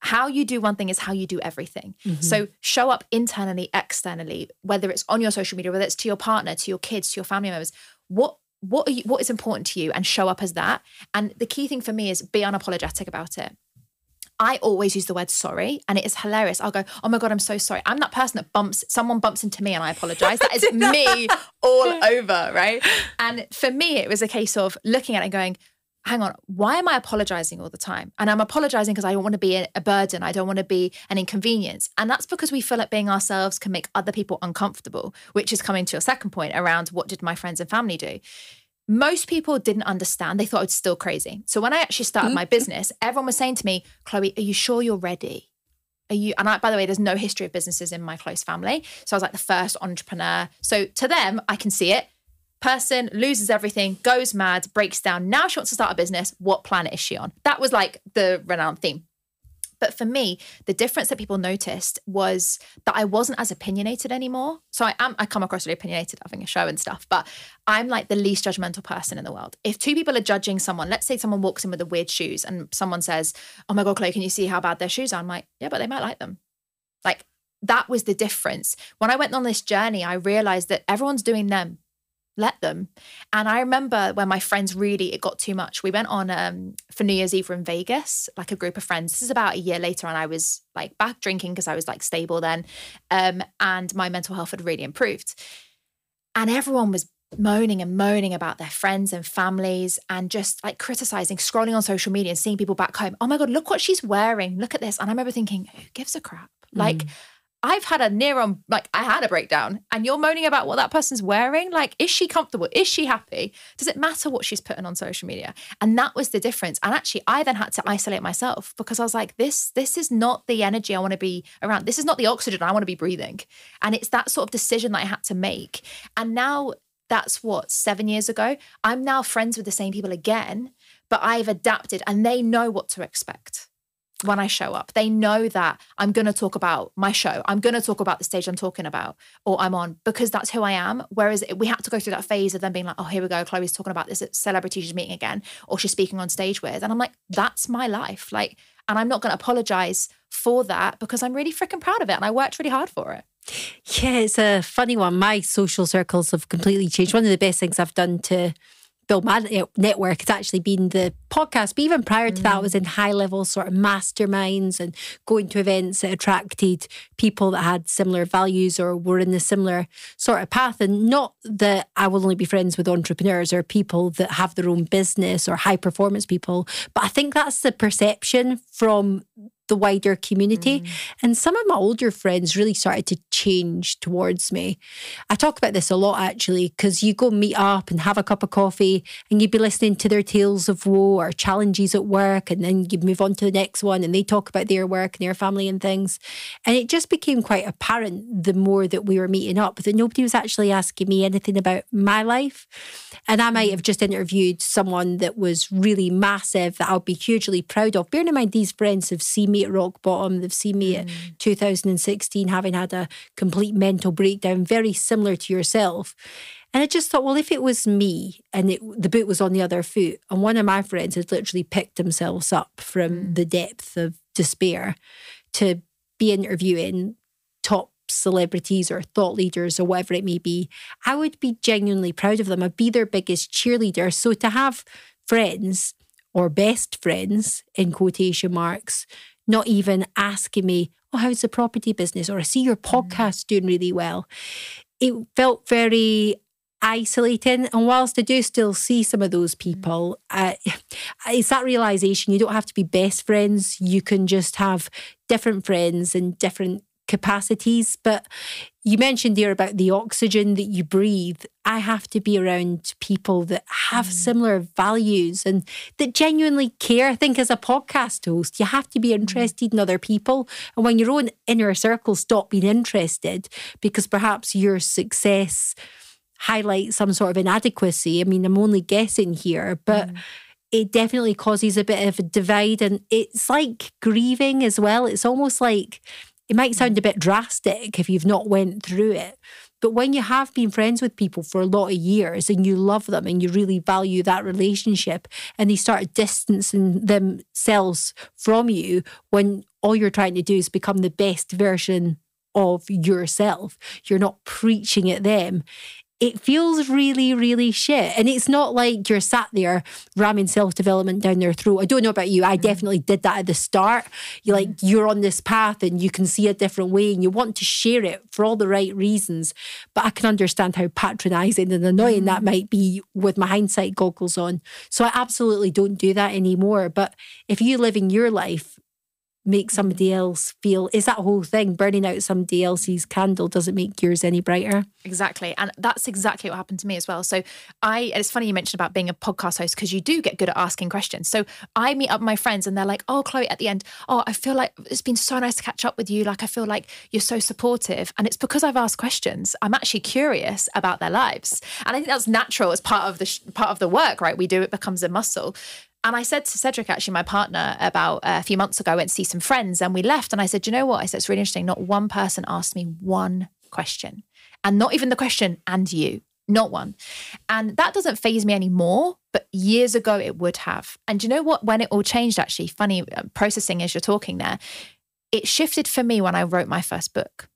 A: How you do one thing is how you do everything. Mm-hmm. So show up internally, externally, whether it's on your social media, whether it's to your partner, to your kids, to your family members. What what are you, what is important to you and show up as that. And the key thing for me is be unapologetic about it. I always use the word sorry and it is hilarious. I'll go, oh my God, I'm so sorry. I'm that person that bumps, someone bumps into me and I apologize. That is me all over, right? And for me, it was a case of looking at it and going, hang on, why am I apologizing all the time? And I'm apologizing because I don't want to be a burden. I don't want to be an inconvenience. And that's because we feel like being ourselves can make other people uncomfortable, which is coming to your second point around what did my friends and family do? most people didn't understand. They thought I was still crazy. So when I actually started my mm-hmm. business, everyone was saying to me, Chloe, are you sure you're ready? Are you? And I, by the way, there's no history of businesses in my close family. So I was like the first entrepreneur. So to them, I can see it. Person loses everything, goes mad, breaks down. Now she wants to start a business. What planet is she on? That was like the renowned theme. But for me, the difference that people noticed was that I wasn't as opinionated anymore. So I am I come across really opinionated having a show and stuff, but I'm like the least judgmental person in the world. If two people are judging someone, let's say someone walks in with the weird shoes and someone says, Oh my god, Chloe, can you see how bad their shoes are? I'm like, yeah, but they might like them. Like that was the difference. When I went on this journey, I realized that everyone's doing them let them. And I remember when my friends really, it got too much. We went on um, for New Year's Eve in Vegas, like a group of friends. This is about a year later, and I was like back drinking because I was like stable then. Um, and my mental health had really improved. And everyone was moaning and moaning about their friends and families and just like criticizing, scrolling on social media and seeing people back home. Oh my God, look what she's wearing. Look at this. And I remember thinking, who gives a crap? Mm. I've had a near on, like, I had a breakdown, and you're moaning about what that person's wearing. Like, is she comfortable? Is she happy? Does it matter what she's putting on social media? And that was the difference. And actually, I then had to isolate myself because I was like, this, this is not the energy I want to be around. This is not the oxygen I want to be breathing. And it's that sort of decision that I had to make. And now that's what, seven years ago? I'm now friends with the same people again, but I've adapted and they know what to expect when I show up. They know that I'm going to talk about my show. I'm going to talk about the stage I'm talking about or I'm on because that's who I am. Whereas we had to go through that phase of them being like, oh, here we go. Chloe's talking about this celebrity she's meeting again or she's speaking on stage with. And I'm like, that's my life. Like, and I'm not going to apologize for that because I'm really freaking proud of it and I worked really hard for it.
B: Yeah, it's a funny one. My social circles have completely changed. One of the best things I've done to build my network has actually been the podcast. But even prior to mm. that, I was in high level sort of masterminds and going to events that attracted people that had similar values or were in the similar sort of path. And not that I will only be friends with entrepreneurs or people that have their own business or high performance people, but I think that's the perception from the wider community. Mm. And some of my older friends really started to change towards me. I talk about this a lot actually, because you go meet up and have a cup of coffee and you'd be listening to their tales of woe or challenges at work. And then you move on to the next one and they talk about their work and their family and things. And it just became quite apparent the more that we were meeting up that nobody was actually asking me anything about my life. And I might mm. have just interviewed someone that was really massive that I'll be hugely proud of. Bearing in mind, these friends have seen me me at rock bottom. They've seen me mm. at 2016 having had a complete mental breakdown, very similar to yourself. And I just thought, well, if it was me and it, the boot was on the other foot, and one of my friends had literally picked themselves up from mm. the depth of despair to be interviewing top celebrities or thought leaders or whatever it may be, I would be genuinely proud of them. I'd be their biggest cheerleader. So to have friends or best friends in quotation marks not even asking me, oh, how's the property business? Or I see your mm. podcast doing really well. It felt very isolating. And whilst I do still see some of those mm. people, uh, it's that realization you don't have to be best friends. You can just have different friends and different capacities. But you mentioned there about the oxygen that you breathe. I have to be around people that have mm. similar values and that genuinely care. I think as a podcast host, you have to be mm. interested in other people. And when your own inner circle stop being interested because perhaps your success highlights some sort of inadequacy. I mean, I'm only guessing here, but. Mm it definitely causes a bit of a divide and it's like grieving as well it's almost like it might sound a bit drastic if you've not went through it. But when you have been friends with people for a lot of years and you love them and you really value that relationship and they start distancing themselves from you when all you're trying to do is become the best version of yourself, you're not preaching at them it feels really, really shit. And it's not like you're sat there ramming self development down their throat. I don't know about you. I mm. definitely did that at the start. You're like mm. you're on this path and you can see a different way and you want to share it for all the right reasons. But I can understand how patronizing and annoying that mm. might be with my hindsight goggles on. So I absolutely don't do that anymore. But if you live in your life make somebody else feel is that whole thing burning out somebody else's candle doesn't make yours any brighter?
A: Exactly. And that's exactly what happened to me as well. So i it's funny you mentioned about being a podcast host because you do get good at asking questions. So i meet up my friends and they're like oh chloe at the end oh i feel like it's been so nice to catch up with you. Like i feel like you're so supportive. And it's because i've asked questions i'm actually curious about their lives. And i think that's natural as part of the part of the work right? We do it becomes a muscle and I said to Cedric, actually, my partner, about uh, a few months ago, I went to see some friends and we left. And I said, you know what? I said, it's really interesting. Not one person asked me one question. And not even the question, and you, not one. And that doesn't phase me anymore. But years ago, it would have. And you know what? When it all changed, actually, funny uh, processing as you're talking there, it shifted for me when I wrote my first book.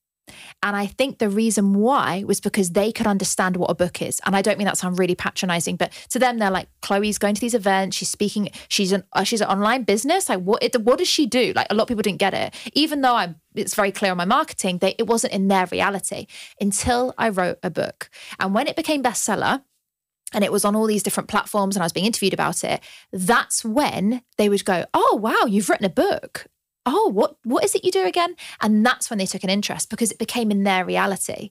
A: And I think the reason why was because they could understand what a book is. And I don't mean that sound really patronizing, but to them, they're like, Chloe's going to these events. She's speaking. She's an uh, she's an online business. Like, what it, what does she do? Like, a lot of people didn't get it. Even though I'm, it's very clear on my marketing, they, it wasn't in their reality until I wrote a book. And when it became bestseller, and it was on all these different platforms and I was being interviewed about it, that's when they would go, Oh, wow, you've written a book oh what what is it you do again? And that's when they took an interest because it became in their reality.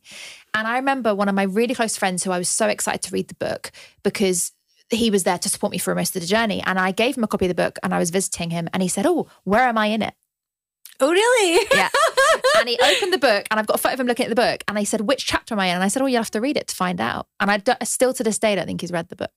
A: And i remember one of my really close friends who i was so excited to read the book because he was there to support me through most of the journey. And i gave him a copy of the book and i was visiting him and he said oh where am i in it?
B: Oh really?
A: Yeah. And he opened the book and i've got a photo of him looking at the book and i said which chapter am i in? And i said oh you'll have to read it to find out. And i still to this day don't think he's read the book.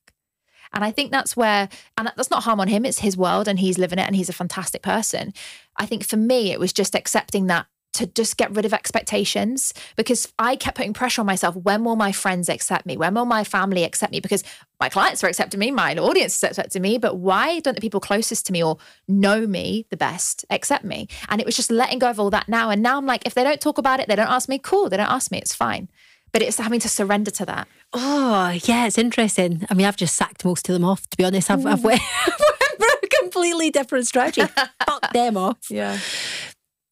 A: And I think that's where, and that's not harm on him, it's his world and he's living it and he's a fantastic person. I think for me, it was just accepting that to just get rid of expectations because I kept putting pressure on myself. When will my friends accept me? When will my family accept me? Because my clients are accepting me, my audience is accepting me, but why don't the people closest to me or know me the best accept me? And it was just letting go of all that now. And now I'm like, if they don't talk about it, they don't ask me, cool. They don't ask me, it's fine. But it's having to surrender to that.
B: Oh, yeah, it's interesting. I mean, I've just sacked most of them off, to be honest. I've, I've mm. a completely different strategy. Fuck them off.
A: Yeah.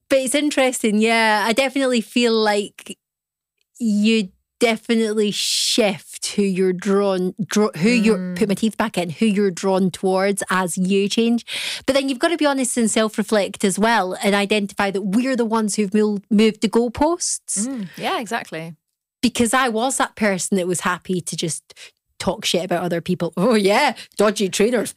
B: But it's interesting. Yeah, I definitely feel like you definitely shift who you're drawn, draw, who mm. you're, put my teeth back in, who you're drawn towards as you change. But then you've got to be honest and self reflect as well and identify that we're the ones who've moved, moved the goalposts.
A: Mm. Yeah, exactly
B: because I was that person that was happy to just talk shit about other people. Oh yeah, dodgy trainers.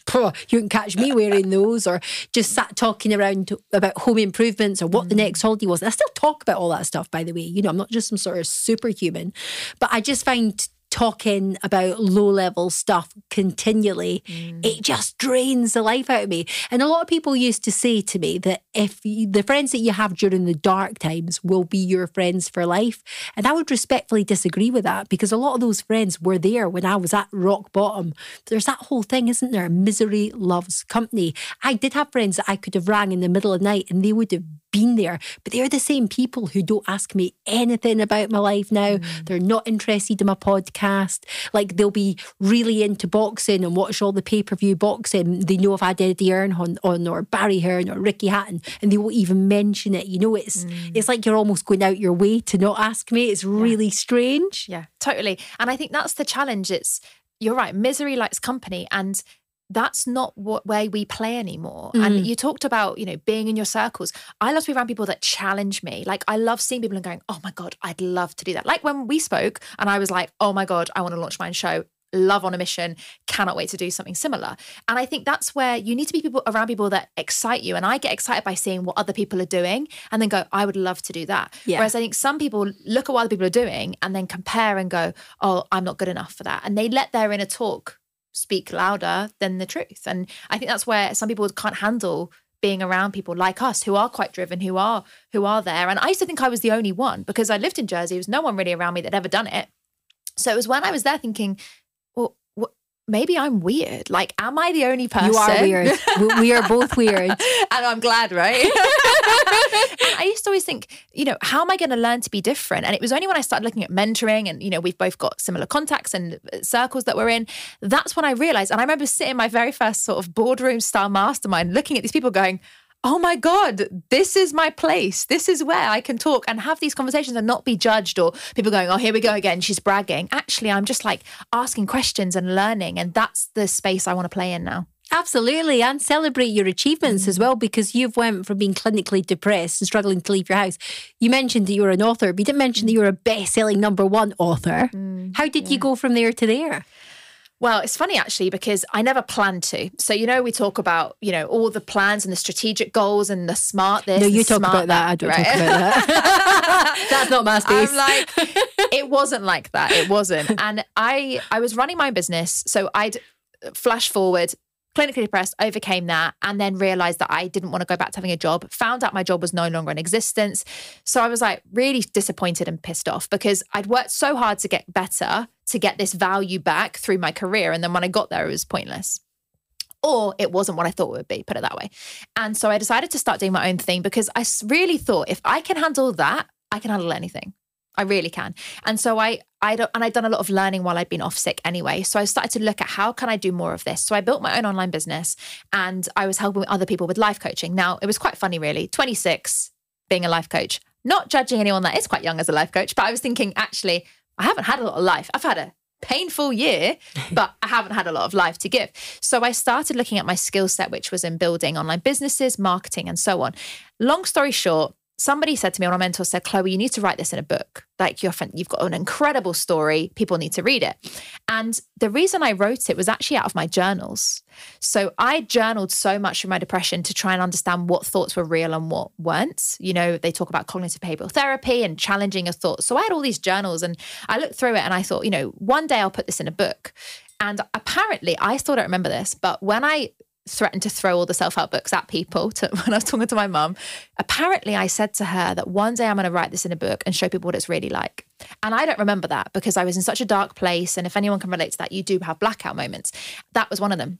B: you can catch me wearing those, or just sat talking around about home improvements or what mm. the next holiday was. I still talk about all that stuff, by the way. You know, I'm not just some sort of superhuman, but I just find talking about low level stuff continually, mm. it just drains the life out of me. And a lot of people used to say to me that if you, the friends that you have during the dark times will be your friends for life. And I would respectfully disagree with that because a lot of those friends were there when I was at rock bottom. There's that whole thing, isn't there? Misery loves company. I did have friends that I could have rang in the middle of the night and they would have been there, but they're the same people who don't ask me anything about my life now. Mm. They're not interested in my podcast. Like they'll be really into boxing and watch all the pay per view boxing. They know if I did Eddie Hearn on, on or Barry Hearn or Ricky Hatton, and they won't even mention it. You know, it's mm. it's like you're almost going out your way to not ask me. It's really yeah. strange.
A: Yeah, totally. And I think that's the challenge. It's you're right. Misery likes company, and that's not what way we play anymore. Mm. And you talked about, you know, being in your circles. I love to be around people that challenge me. Like I love seeing people and going, oh my God, I'd love to do that. Like when we spoke and I was like, oh my God, I want to launch my own show. Love on a mission, cannot wait to do something similar. And I think that's where you need to be people around people that excite you. And I get excited by seeing what other people are doing and then go, I would love to do that. Yeah. Whereas I think some people look at what other people are doing and then compare and go, Oh, I'm not good enough for that. And they let their inner talk speak louder than the truth. And I think that's where some people can't handle being around people like us who are quite driven, who are who are there. And I used to think I was the only one because I lived in Jersey. There was no one really around me that ever done it. So it was when I was there thinking, maybe I'm weird. Like, am I the only person?
B: You are weird. we are both weird. and
A: I'm glad, right? I used to always think, you know, how am I going to learn to be different? And it was only when I started looking at mentoring and, you know, we've both got similar contacts and uh, circles that we're in. That's when I realized. And I remember sitting in my very first sort of boardroom style mastermind looking at these people going, oh my God, this is my place. This is where I can talk and have these conversations and not be judged or people going, oh, here we go again. She's bragging. Actually, I'm just like asking questions and learning. And that's the space I want to play in now.
B: Absolutely, and celebrate your achievements mm. as well because you've went from being clinically depressed and struggling to leave your house. You mentioned that you were an author, but you didn't mention that you were a best-selling number one author. Mm, How did yeah. you go from there to there?
A: Well, it's funny actually because I never planned to. So you know, we talk about you know all the plans and the strategic goals and the smart this.
B: No, you talk about that. I don't right? talk about that. That's not my space.
A: I'm like, it wasn't like that. It wasn't. And I, I was running my business, so I'd uh, flash forward clinically depressed, overcame that, and then realized that I didn't want to go back to having a job. Found out my job was no longer in existence. So I was like really disappointed and pissed off because I'd worked so hard to get better, to get this value back through my career. And then when I got there, it was pointless. Or it wasn't what I thought it would be, put it that way. And so I decided to start doing my own thing because I really thought if I can handle that, I can handle anything. I really can. And so I I don't and I'd done a lot of learning while I'd been off sick anyway. So I started to look at how can I do more of this. So I built my own online business and I was helping other people with life coaching. Now it was quite funny really. 26 being a life coach. Not judging anyone that is quite young as a life coach, but I was thinking actually I haven't had a lot of life. I've had a painful year, but I haven't had a lot of life to give. So I started looking at my skill set, which was in building online businesses, marketing, and so on. Long story short, somebody said to me, of my mentors said, Chloe, you need to write this in a book. Like you've got an incredible story. People need to read it. And the reason I wrote it was actually out of my journals. So I journaled so much from my depression to try and understand what thoughts were real and what weren't. You know, they talk about cognitive behavioral therapy and challenging your thoughts. So I had all these journals and I looked through it and I thought, you know, one day I'll put this in a book. And apparently, I still don't remember this, but when I threatened to throw all the self-help books at people to, when I was talking to my mum. Apparently, I said to her that one day I'm going to write this in a book and show people what it's really like. And I don't remember that because I was in such a dark place. And if anyone can relate to that, you do have blackout moments. That was one of them.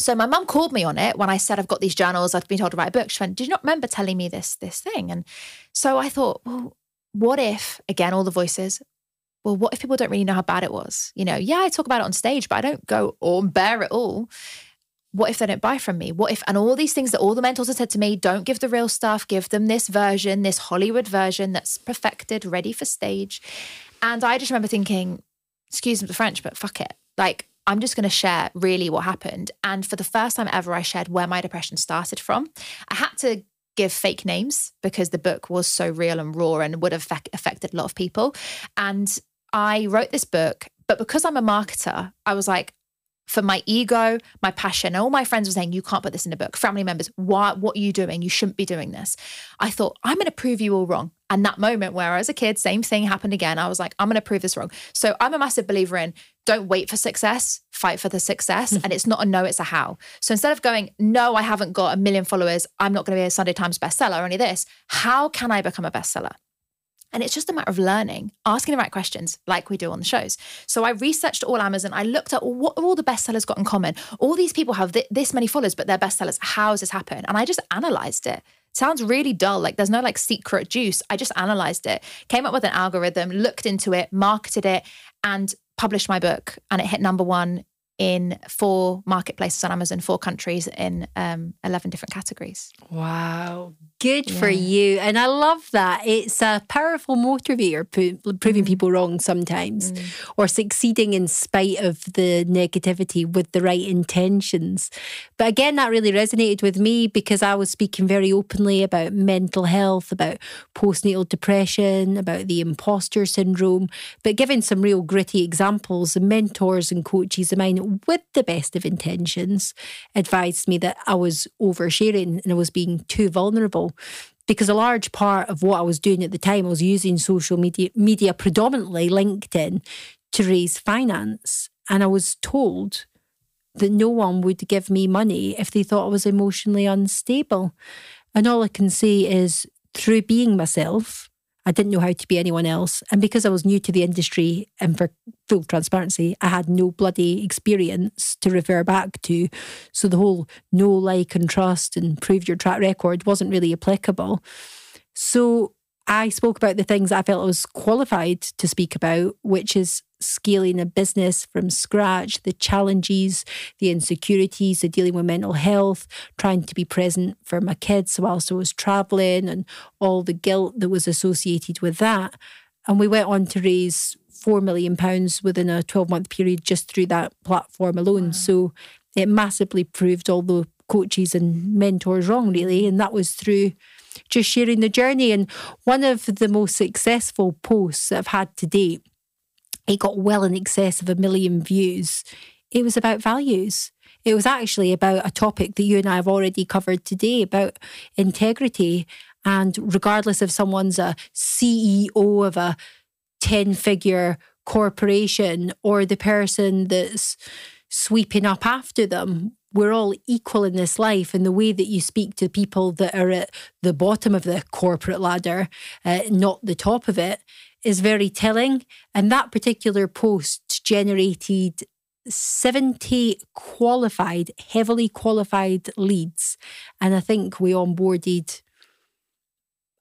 A: So my mum called me on it when I said I've got these journals, I've been told to write a book. She went, "Did you not remember telling me this this thing?" And so I thought, well, what if again all the voices? Well, what if people don't really know how bad it was? You know, yeah, I talk about it on stage, but I don't go or bear it all what if they don't buy from me? What if, and all these things that all the mentors have said to me, don't give the real stuff, give them this version, this Hollywood version that's perfected, ready for stage. And I just remember thinking, excuse me the French, but fuck it. Like, I'm just going to share really what happened. And for the first time ever, I shared where my depression started from. I had to give fake names because the book was so real and raw and would have affected a lot of people. And I wrote this book, but because I'm a marketer, I was like, for my ego, my passion. All my friends were saying, You can't put this in a book. Family members, why, what are you doing? You shouldn't be doing this. I thought, I'm going to prove you all wrong. And that moment where I was a kid, same thing happened again. I was like, I'm going to prove this wrong. So I'm a massive believer in don't wait for success, fight for the success. Mm-hmm. And it's not a no, it's a how. So instead of going, no, I haven't got a million followers, I'm not going to be a Sunday Times bestseller or any of this, how can I become a bestseller? And it's just a matter of learning, asking the right questions, like we do on the shows. So I researched all Amazon. I looked at what all the bestsellers got in common. All these people have th- this many followers, but they're bestsellers. How has this happened? And I just analyzed it. Sounds really dull. Like there's no like secret juice. I just analyzed it, came up with an algorithm, looked into it, marketed it, and published my book. And it hit number one in four marketplaces on Amazon, four countries in um, 11 different categories.
B: Wow. Good yeah. for you. And I love that. It's a powerful motivator, proving mm. people wrong sometimes mm. or succeeding in spite of the negativity with the right intentions. But again, that really resonated with me because I was speaking very openly about mental health, about postnatal depression, about the imposter syndrome, but giving some real gritty examples. And mentors and coaches of mine, with the best of intentions, advised me that I was oversharing and I was being too vulnerable because a large part of what I was doing at the time, I was using social media, media predominantly LinkedIn, to raise finance. And I was told that no one would give me money if they thought I was emotionally unstable. And all I can say is through being myself, I didn't know how to be anyone else. And because I was new to the industry and for full transparency, I had no bloody experience to refer back to. So the whole know, like, and trust and prove your track record wasn't really applicable. So I spoke about the things I felt I was qualified to speak about, which is scaling a business from scratch, the challenges, the insecurities, the dealing with mental health, trying to be present for my kids whilst I was traveling, and all the guilt that was associated with that. And we went on to raise £4 million within a 12 month period just through that platform alone. Wow. So it massively proved all the coaches and mentors wrong, really. And that was through just sharing the journey. And one of the most successful posts I've had to date, it got well in excess of a million views. It was about values. It was actually about a topic that you and I have already covered today about integrity. And regardless if someone's a CEO of a 10 figure corporation or the person that's sweeping up after them, we're all equal in this life. And the way that you speak to people that are at the bottom of the corporate ladder, uh, not the top of it, is very telling. And that particular post generated 70 qualified, heavily qualified leads. And I think we onboarded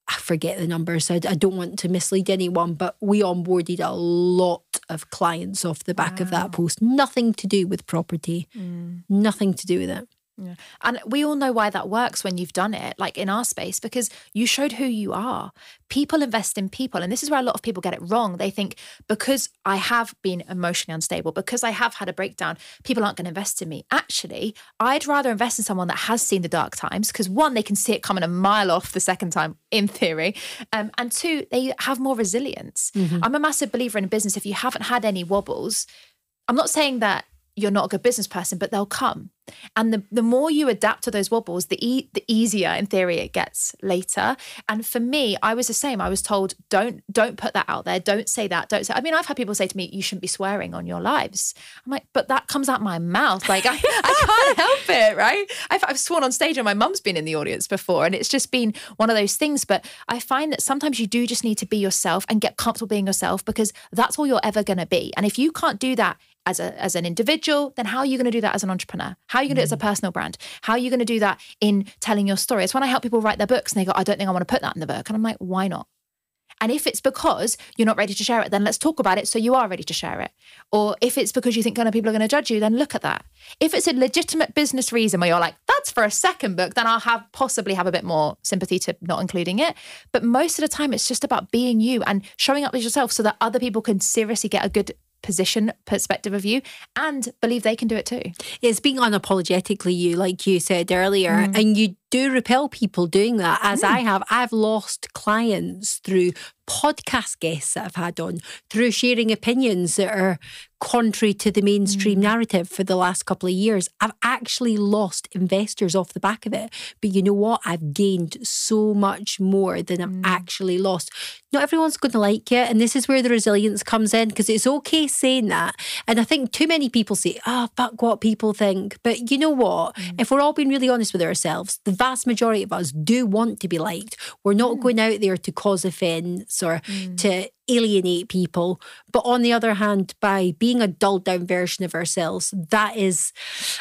B: I forget the numbers. I, I don't want to mislead anyone, but we onboarded a lot of clients off the back wow. of that post. Nothing to do with property, mm. nothing to do with it.
A: Yeah. And we all know why that works when you've done it, like in our space, because you showed who you are. People invest in people. And this is where a lot of people get it wrong. They think because I have been emotionally unstable, because I have had a breakdown, people aren't going to invest in me. Actually, I'd rather invest in someone that has seen the dark times, because one, they can see it coming a mile off the second time, in theory. Um, and two, they have more resilience. Mm-hmm. I'm a massive believer in a business. If you haven't had any wobbles, I'm not saying that you're not a good business person, but they'll come. And the, the more you adapt to those wobbles, the e- the easier in theory it gets later. And for me, I was the same. I was told, don't don't put that out there. Don't say that. Don't say. I mean, I've had people say to me, you shouldn't be swearing on your lives. I'm like, but that comes out my mouth. Like I, I can't help it, right? I've, I've sworn on stage, and my mum's been in the audience before, and it's just been one of those things. But I find that sometimes you do just need to be yourself and get comfortable being yourself because that's all you're ever going to be. And if you can't do that as a as an individual, then how are you going to do that as an entrepreneur? How are you going to do it as a mm. personal brand? How are you going to do that in telling your story? It's when I help people write their books and they go, I don't think I want to put that in the book. And I'm like, why not? And if it's because you're not ready to share it, then let's talk about it so you are ready to share it. Or if it's because you think other people are going to judge you, then look at that. If it's a legitimate business reason where you're like, that's for a second book, then I'll have possibly have a bit more sympathy to not including it. But most of the time, it's just about being you and showing up as yourself so that other people can seriously get a good position perspective of you and believe they can do it too.
B: It's being unapologetically you, like you said earlier, mm. and you do repel people doing that, as mm. I have. I've lost clients through podcast guests that I've had on, through sharing opinions that are contrary to the mainstream mm. narrative for the last couple of years. I've actually lost investors off the back of it. But you know what? I've gained so much more than I've mm. actually lost. Not everyone's going to like it. And this is where the resilience comes in because it's okay saying that. And I think too many people say, oh, fuck what people think. But you know what? Mm. If we're all being really honest with ourselves, the vast majority of us do want to be liked. We're not mm. going out there to cause offence or mm. to alienate people. But on the other hand, by being a dulled down version of ourselves, that is,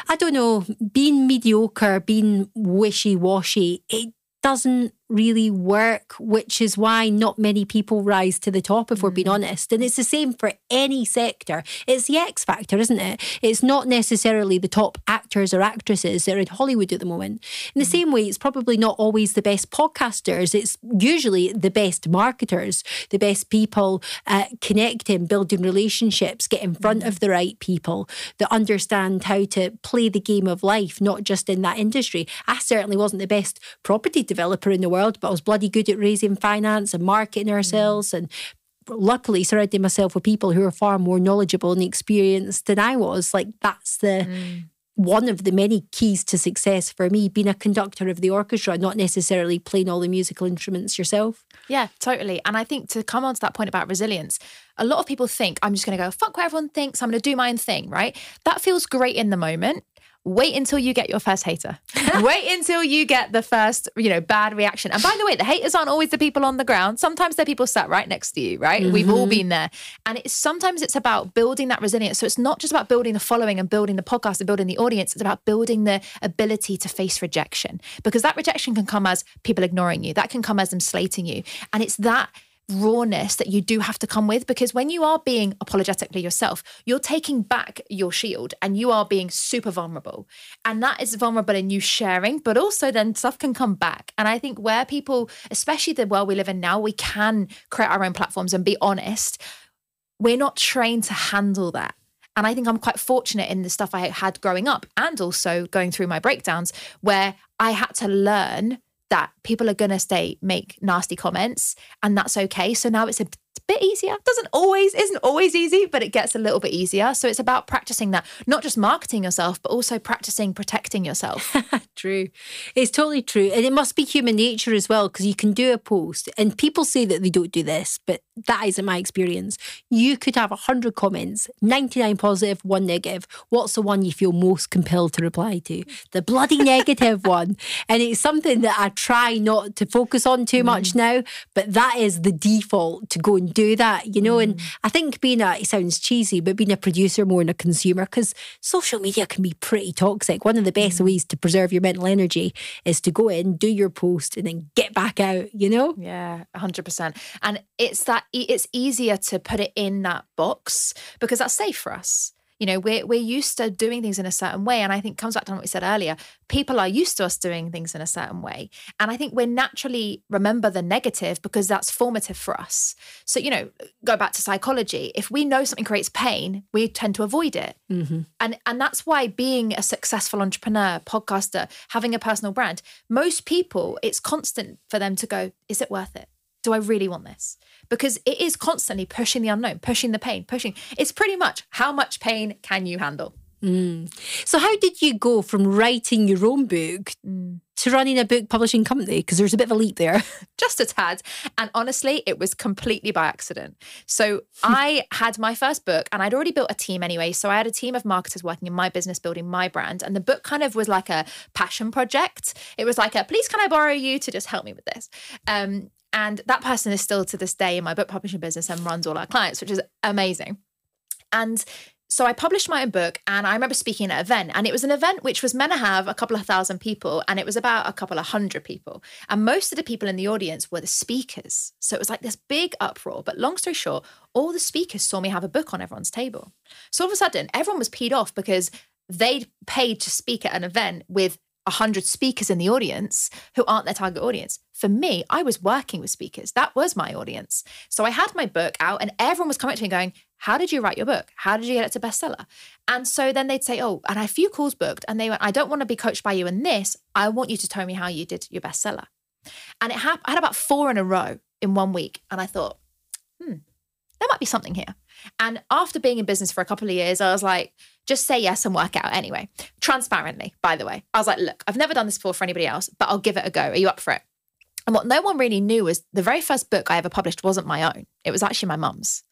B: I don't know, being mediocre, being wishy washy, it doesn't really work, which is why not many people rise to the top, if mm. we're being mm. honest. And it's the same for any sector. It's the X factor, isn't it? It's not necessarily the top actors or actresses that are in Hollywood at the moment. In the mm. same way, it's probably not always the best podcasters, it's usually the best marketers, the best people uh, connecting, building relationships, get in front mm. of the right people that understand how to play the game of life, not just in that industry. I certainly wasn't the best property developer in the world world, but I was bloody good at raising finance and marketing ourselves and luckily surrounding myself with people who are far more knowledgeable and experienced than I was. Like that's the mm. one of the many keys to success for me, being a conductor of the orchestra, not necessarily playing all the musical instruments yourself.
A: Yeah, totally. And I think to come on to that point about resilience, a lot of people think I'm just going to go, fuck what everyone thinks. I'm going to do my own thing, right? That feels great in the moment wait until you get your first hater. wait until you get the first, you know, bad reaction. And by the way, the haters aren't always the people on the ground. Sometimes they're people sat right next to you, right? Mm-hmm. We've all mm-hmm. been there. And it's sometimes it's about building that resilience. So it's not just about building the following and building the podcast and building the audience. It's about building the ability to face rejection because that rejection can come as people ignoring you. That can come as them slating you. And it's that rawness that you do have to come with because when you are being apologetically yourself, you're taking back your shield and you are being super vulnerable. And that is vulnerable in you sharing, but also then stuff can come back. And I think where people, especially the world we live in now, we can create our own platforms and be honest. We're not trained to handle that. And I think I'm quite fortunate in the stuff I had growing up and also going through my breakdowns where I had to learn that people are going to stay make nasty comments and that's okay so now it's a bit easier. Doesn't always, isn't always easy, but it gets a little bit easier. So it's about practicing that, not just marketing yourself, but also practicing protecting yourself.
B: true. It's totally true. And it must be human nature as well, because you can do a post and people say that they don't do this, but that isn't my experience. You could have 100 comments, 99 positive, one negative. What's the one you feel most compelled to reply to? The bloody negative one. And it's something that I try not to focus on too much mm. now, but that is the default to go and do that, you know. Mm. And I think being a, it sounds cheesy, but being a producer more than a consumer, because social media can be pretty toxic. One of the best mm. ways to preserve your mental energy is to go in, do your post, and then get back out, you know?
A: Yeah, 100%. And it's that, it's easier to put it in that box because that's safe for us. You know, we're we're used to doing things in a certain way. And I think comes back to what we said earlier. People are used to us doing things in a certain way. And I think we naturally remember the negative because that's formative for us. So, you know, go back to psychology. If we know something creates pain, we tend to avoid it. Mm-hmm. And and that's why being a successful entrepreneur, podcaster, having a personal brand, most people, it's constant for them to go, is it worth it? Do I really want this? Because it is constantly pushing the unknown, pushing the pain, pushing. It's pretty much how much pain can you handle?
B: Mm. So, how did you go from writing your own book mm. to running a book publishing company? Because there's a bit of a leap there.
A: Just a tad. And honestly, it was completely by accident. So, I had my first book and I'd already built a team anyway. So, I had a team of marketers working in my business, building my brand. And the book kind of was like a passion project. It was like a please, can I borrow you to just help me with this? Um, and that person is still to this day in my book publishing business and runs all our clients, which is amazing. And so I published my own book and I remember speaking at an event and it was an event which was meant to have a couple of thousand people and it was about a couple of hundred people. And most of the people in the audience were the speakers. So it was like this big uproar. But long story short, all the speakers saw me have a book on everyone's table. So all of a sudden, everyone was peed off because they'd paid to speak at an event with 100 speakers in the audience who aren't their target audience. For me, I was working with speakers. That was my audience. So I had my book out and everyone was coming to me going, How did you write your book? How did you get it to bestseller? And so then they'd say, Oh, and I had a few calls booked. And they went, I don't want to be coached by you in this. I want you to tell me how you did your bestseller. And it ha- I had about four in a row in one week. And I thought, hmm, there might be something here. And after being in business for a couple of years, I was like, just say yes and work out anyway. Transparently, by the way. I was like, look, I've never done this before for anybody else, but I'll give it a go. Are you up for it? And what no one really knew was the very first book I ever published wasn't my own. It was actually my mum's.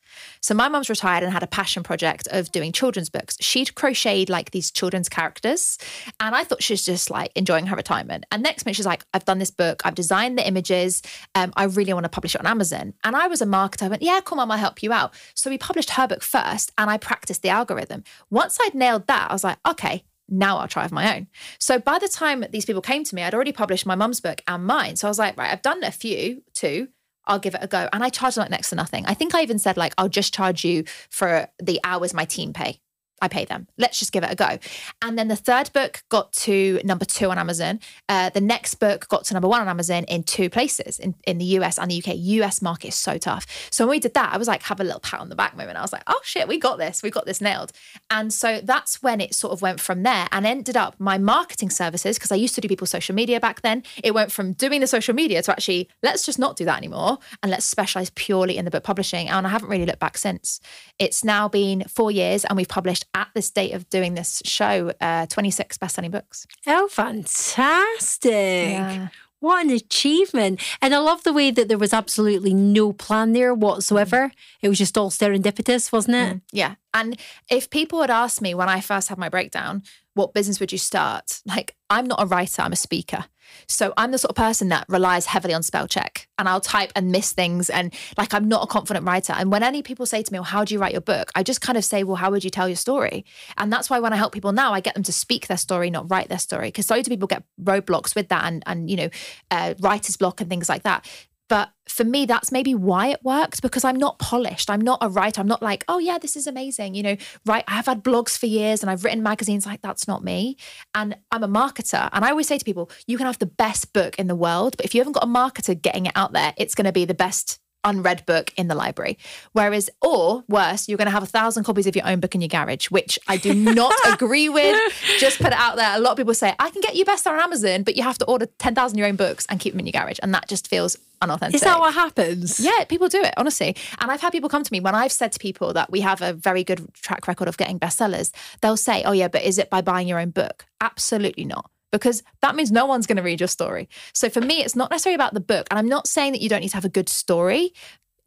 A: So my mum's retired and had a passion project of doing children's books. She'd crocheted like these children's characters. And I thought she was just like enjoying her retirement. And next minute she's like, I've done this book, I've designed the images. Um, I really want to publish it on Amazon. And I was a marketer. I went, yeah, cool, mum, I'll help you out. So we published her book first and I practiced the algorithm. Once I'd nailed that, I was like, okay, now I'll try with my own. So by the time these people came to me, I'd already published my mum's book and mine. So I was like, right, I've done a few, two. I'll give it a go. And I charge like next to nothing. I think I even said like, I'll just charge you for the hours my team pay. I pay them. Let's just give it a go. And then the third book got to number two on Amazon. Uh, the next book got to number one on Amazon in two places in, in the US and the UK. US market is so tough. So when we did that, I was like, have a little pat on the back moment. I was like, oh shit, we got this. We got this nailed. And so that's when it sort of went from there and ended up my marketing services, because I used to do people's social media back then. It went from doing the social media to actually, let's just not do that anymore and let's specialize purely in the book publishing. And I haven't really looked back since. It's now been four years and we've published at this date of doing this show, uh, 26 best-selling books.
B: Oh, fantastic. Yeah. What an achievement. And I love the way that there was absolutely no plan there whatsoever. It was just all serendipitous, wasn't it? Mm,
A: yeah. And if people had asked me when I first had my breakdown, what business would you start? Like, I'm not a writer, I'm a speaker. So I'm the sort of person that relies heavily on spell check and I'll type and miss things. And like, I'm not a confident writer. And when any people say to me, well, how do you write your book? I just kind of say, well, how would you tell your story? And that's why when I help people now, I get them to speak their story, not write their story. Because so do people get roadblocks with that and, and you know, uh, writer's block and things like that. But for me, that's maybe why it worked because I'm not polished. I'm not a writer. I'm not like, oh, yeah, this is amazing. You know, right. I have had blogs for years and I've written magazines like that's not me. And I'm a marketer. And I always say to people, you can have the best book in the world, but if you haven't got a marketer getting it out there, it's going to be the best unread book in the library. Whereas, or worse, you're going to have a thousand copies of your own book in your garage, which I do not agree with. Just put it out there. A lot of people say, I can get you best on Amazon, but you have to order 10,000 your own books and keep them in your garage. And that just feels unauthentic.
B: Is that what happens?
A: Yeah, people do it, honestly. And I've had people come to me when I've said to people that we have a very good track record of getting bestsellers, they'll say, Oh, yeah, but is it by buying your own book? Absolutely not because that means no one's going to read your story. So for me, it's not necessarily about the book. And I'm not saying that you don't need to have a good story.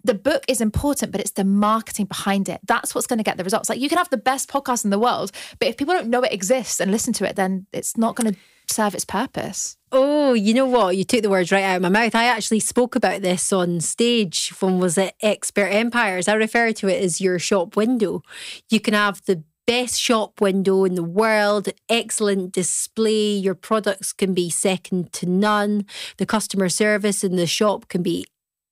A: The book is important, but it's the marketing behind it. That's what's going to get the results. Like you can have the best podcast in the world, but if people don't know it exists and listen to it, then it's not going to serve its purpose.
B: Oh, you know what? You took the words right out of my mouth. I actually spoke about this on stage when was it Expert Empires. I refer to it as your shop window. You can have the best shop window in the world, excellent display. Your products can be second to none. The customer service in the shop can be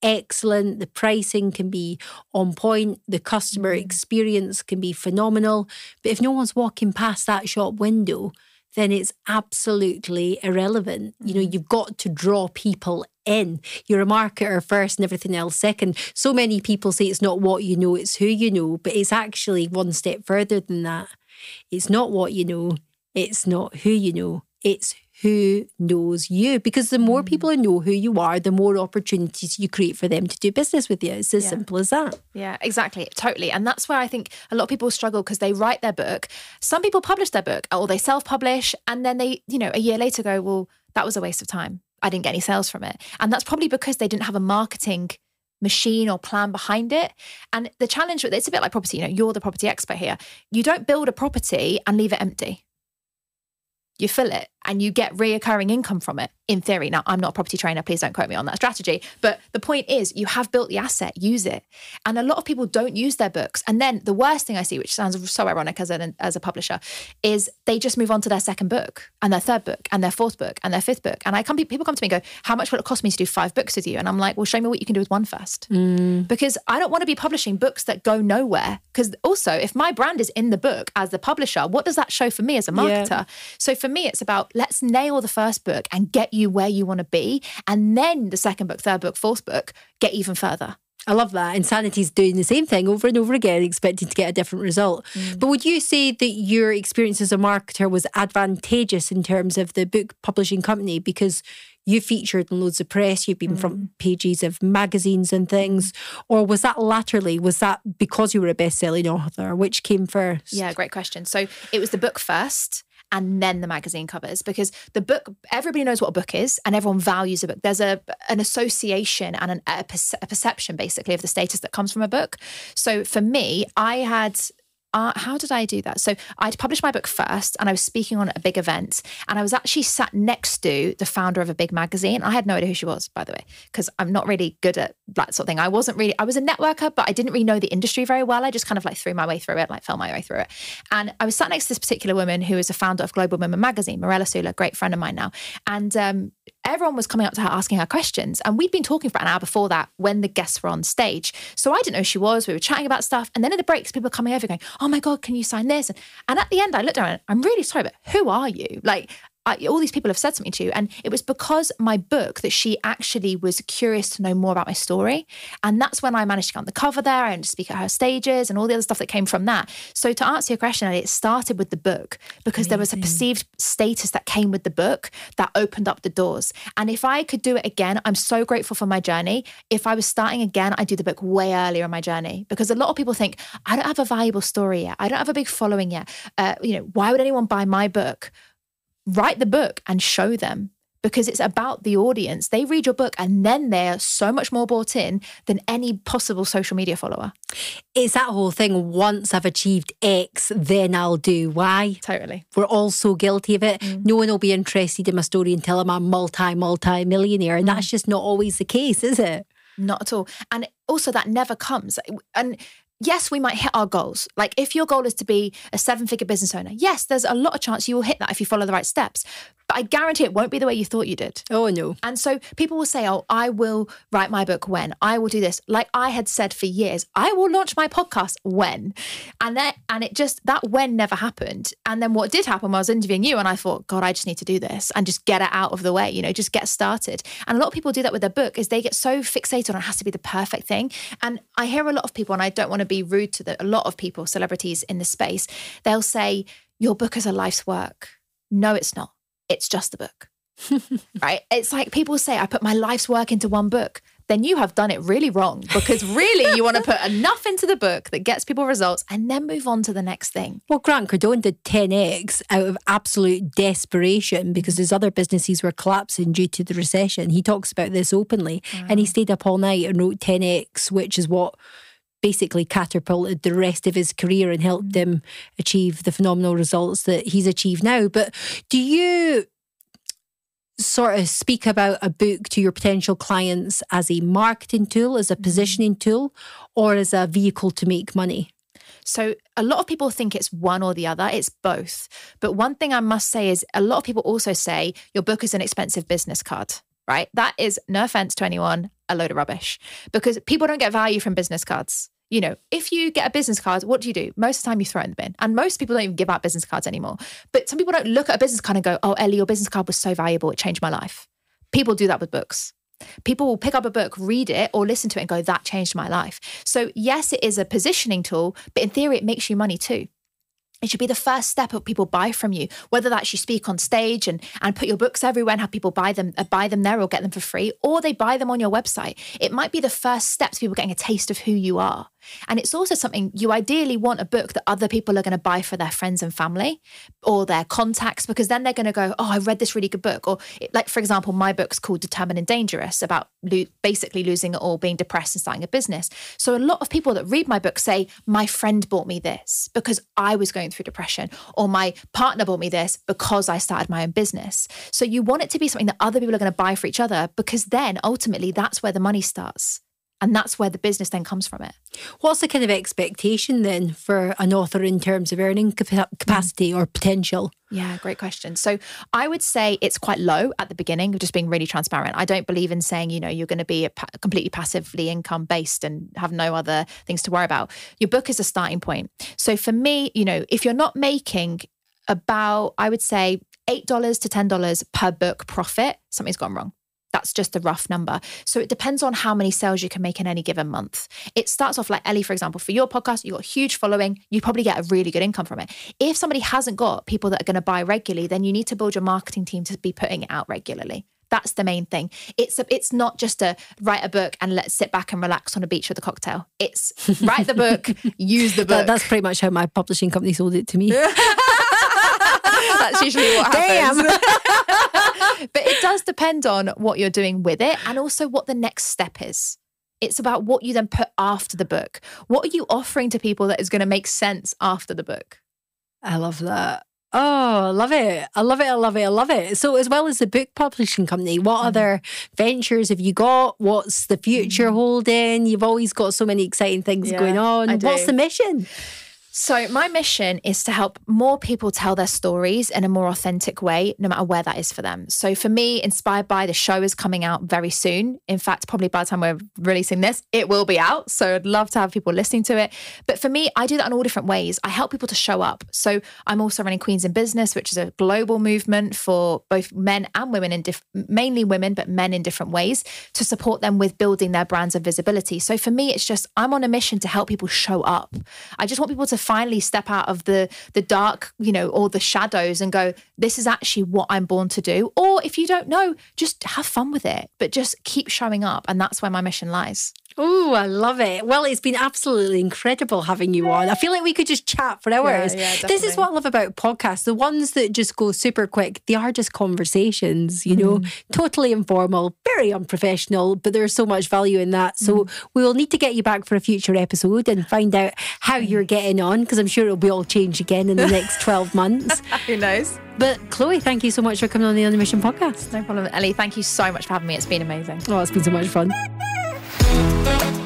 B: excellent. The pricing can be on point. The customer mm. experience can be phenomenal. But if no one's walking past that shop window, then it's absolutely irrelevant. You know, mm. you've got to draw people in. You're a marketer first and everything else second. So many people say it's not what you know, it's who you know, but it's actually one step further than that. It's not what you know, it's not who you know, it's who knows you. Because the more mm. people who know who you are, the more opportunities you create for them to do business with you. It's as yeah. simple as that.
A: Yeah, exactly. Totally. And that's where I think a lot of people struggle because they write their book. Some people publish their book or they self publish and then they, you know, a year later go, well, that was a waste of time. I didn't get any sales from it. And that's probably because they didn't have a marketing machine or plan behind it. And the challenge with it's a bit like property, you know, you're the property expert here. You don't build a property and leave it empty. You fill it and you get reoccurring income from it in theory. Now, I'm not a property trainer. Please don't quote me on that strategy. But the point is, you have built the asset, use it. And a lot of people don't use their books. And then the worst thing I see, which sounds so ironic as, an, as a publisher, is they just move on to their second book and their third book and their fourth book and their fifth book. And I come, people come to me and go, How much will it cost me to do five books with you? And I'm like, Well, show me what you can do with one first. Mm. Because I don't want to be publishing books that go nowhere. Because also, if my brand is in the book as the publisher, what does that show for me as a marketer? Yeah. So for me, it's about let's nail the first book and get you where you want to be. And then the second book, third book, fourth book, get even further.
B: I love that. Insanity's doing the same thing over and over again, expecting to get a different result. Mm. But would you say that your experience as a marketer was advantageous in terms of the book publishing company because you featured in loads of press, you've been mm. front pages of magazines and things, or was that latterly? Was that because you were a best-selling author? Which came first?
A: Yeah, great question. So it was the book first, and then the magazine covers because the book everybody knows what a book is and everyone values a book. There's a an association and an, a, perce- a perception basically of the status that comes from a book. So for me i had uh, how did I do that? So I'd published my book first and I was speaking on a big event and I was actually sat next to the founder of a big magazine. I had no idea who she was, by the way, because I'm not really good at that sort of thing. I wasn't really, I was a networker, but I didn't really know the industry very well. I just kind of like threw my way through it, like fell my way through it. And I was sat next to this particular woman who is a founder of Global Women Magazine, Mirela Sula, great friend of mine now. And um, everyone was coming up to her asking her questions. And we'd been talking for an hour before that when the guests were on stage. So I didn't know who she was. We were chatting about stuff. And then in the breaks, people were coming over going, Oh my God, can you sign this? And, at the end, I looked around, and I'm really sorry, but who are you? Like, I, all these people have said something to you. And it was because my book that she actually was curious to know more about my story. And that's when I managed to get on the cover there and speak at her stages and all the other stuff that came from that. So to answer your question, it started with the book because Amazing. there was a perceived status that came with the book that opened up the doors. And if I could do it again, I'm so grateful for my journey. If I was starting again, I'd do the book way earlier in my journey because a lot of people think, I don't have a valuable story yet. I don't have a big following yet. Uh, you know, why would anyone buy my book? Write the book and show them because it's about the audience. They read your book and then they're so much more bought in than any possible social media follower.
B: It's that whole thing once I've achieved X, then I'll do Y.
A: Totally.
B: We're all so guilty of it. Mm. No one will be interested in my story until I'm a multi, multi millionaire. And mm. that's just not always the case, is it?
A: Not at all. And also, that never comes. And yes, we might hit our goals. Like if your goal is to be a seven figure business owner, yes, there's a lot of chance you will hit that if you follow the right steps. But I guarantee it won't be the way you thought you did.
B: Oh, no.
A: And so people will say, oh, I will write my book when, I will do this. Like I had said for years, I will launch my podcast when. And then, and it just, that when never happened. And then what did happen, I was interviewing you and I thought, God, I just need to do this and just get it out of the way, you know, just get started. And a lot of people do that with their book is they get so fixated on it has to be the perfect thing. And I hear a lot of people, and I don't want to be rude to the, a lot of people, celebrities in the space, they'll say, your book is a life's work. No, it's not it's just a book. right? It's like people say, I put my life's work into one book. Then you have done it really wrong because really you want to put enough into the book that gets people results and then move on to the next thing.
B: Well, Grant Cardone did 10x out of absolute desperation because his other businesses were collapsing due to the recession. He talks about this openly wow. and he mm. stayed up all night and wrote 10x, which is what basically catapulted the rest of his career and helped him achieve the phenomenal results that he's achieved now. But do you sort of speak about a book to your potential clients as a marketing tool, as a mm. positioning tool, or as a vehicle to make money?
A: So, a lot of people think it's one or the other. It's both. But one thing I must say is a lot of people also say your book is an expensive business card right? That is, no offense to anyone, a load of rubbish because people don't get value from business cards. You know, if you get a business card, what do you do? Most of the time you throw it in the bin. And most people don't even give out business cards anymore. But some people don't look at a business card and go, oh, Ellie, your business card was so valuable. It changed my life. People do that with books. People will pick up a book, read it, or listen to it and go, that changed my life. So, yes, it is a positioning tool, but in theory, it makes you money too it should be the first step of people buy from you whether that's you speak on stage and and put your books everywhere and have people buy them uh, buy them there or get them for free or they buy them on your website it might be the first step to people getting a taste of who you are and it's also something you ideally want a book that other people are going to buy for their friends and family or their contacts because then they're going to go, Oh, I read this really good book. Or, like, for example, my book's called Determined and Dangerous about lo- basically losing it all, being depressed and starting a business. So a lot of people that read my book say, My friend bought me this because I was going through depression, or my partner bought me this because I started my own business. So you want it to be something that other people are going to buy for each other because then ultimately that's where the money starts. And that's where the business then comes from it.
B: What's the kind of expectation then for an author in terms of earning capacity or potential?
A: Yeah, great question. So I would say it's quite low at the beginning of just being really transparent. I don't believe in saying, you know, you're going to be pa- completely passively income based and have no other things to worry about. Your book is a starting point. So for me, you know, if you're not making about, I would say, $8 to $10 per book profit, something's gone wrong. That's just a rough number. So it depends on how many sales you can make in any given month. It starts off like Ellie, for example, for your podcast, you've got a huge following, you probably get a really good income from it. If somebody hasn't got people that are going to buy regularly, then you need to build your marketing team to be putting it out regularly. That's the main thing. It's a, it's not just a write a book and let's sit back and relax on a beach with a cocktail. It's write the book, use the book.
B: That, that's pretty much how my publishing company sold it to me.
A: that's usually what happens. Damn. but it does depend on what you're doing with it and also what the next step is. It's about what you then put after the book. What are you offering to people that is going to make sense after the book?
B: I love that. Oh, I love it. I love it. I love it. I love it. So, as well as the book publishing company, what mm. other ventures have you got? What's the future mm. holding? You've always got so many exciting things yeah, going on. What's the mission?
A: So, my mission is to help more people tell their stories in a more authentic way, no matter where that is for them. So, for me, Inspired by the show is coming out very soon. In fact, probably by the time we're releasing this, it will be out. So, I'd love to have people listening to it. But for me, I do that in all different ways. I help people to show up. So, I'm also running Queens in Business, which is a global movement for both men and women, in diff- mainly women, but men in different ways, to support them with building their brands of visibility. So, for me, it's just I'm on a mission to help people show up. I just want people to finally step out of the the dark, you know, or the shadows and go, this is actually what I'm born to do. Or if you don't know, just have fun with it, but just keep showing up. And that's where my mission lies.
B: Oh, I love it. Well, it's been absolutely incredible having you on. I feel like we could just chat for hours.
A: Yeah, yeah,
B: this is what I love about podcasts. The ones that just go super quick, they are just conversations, you know, mm. totally informal, very unprofessional, but there's so much value in that. So mm. we will need to get you back for a future episode and find out how you're getting on because I'm sure it'll be all changed again in the next 12 months.
A: Who knows?
B: But Chloe, thank you so much for coming on the On the Mission podcast.
A: No problem. Ellie, thank you so much for having me. It's been amazing.
B: Oh, it's been so much fun. Thank you.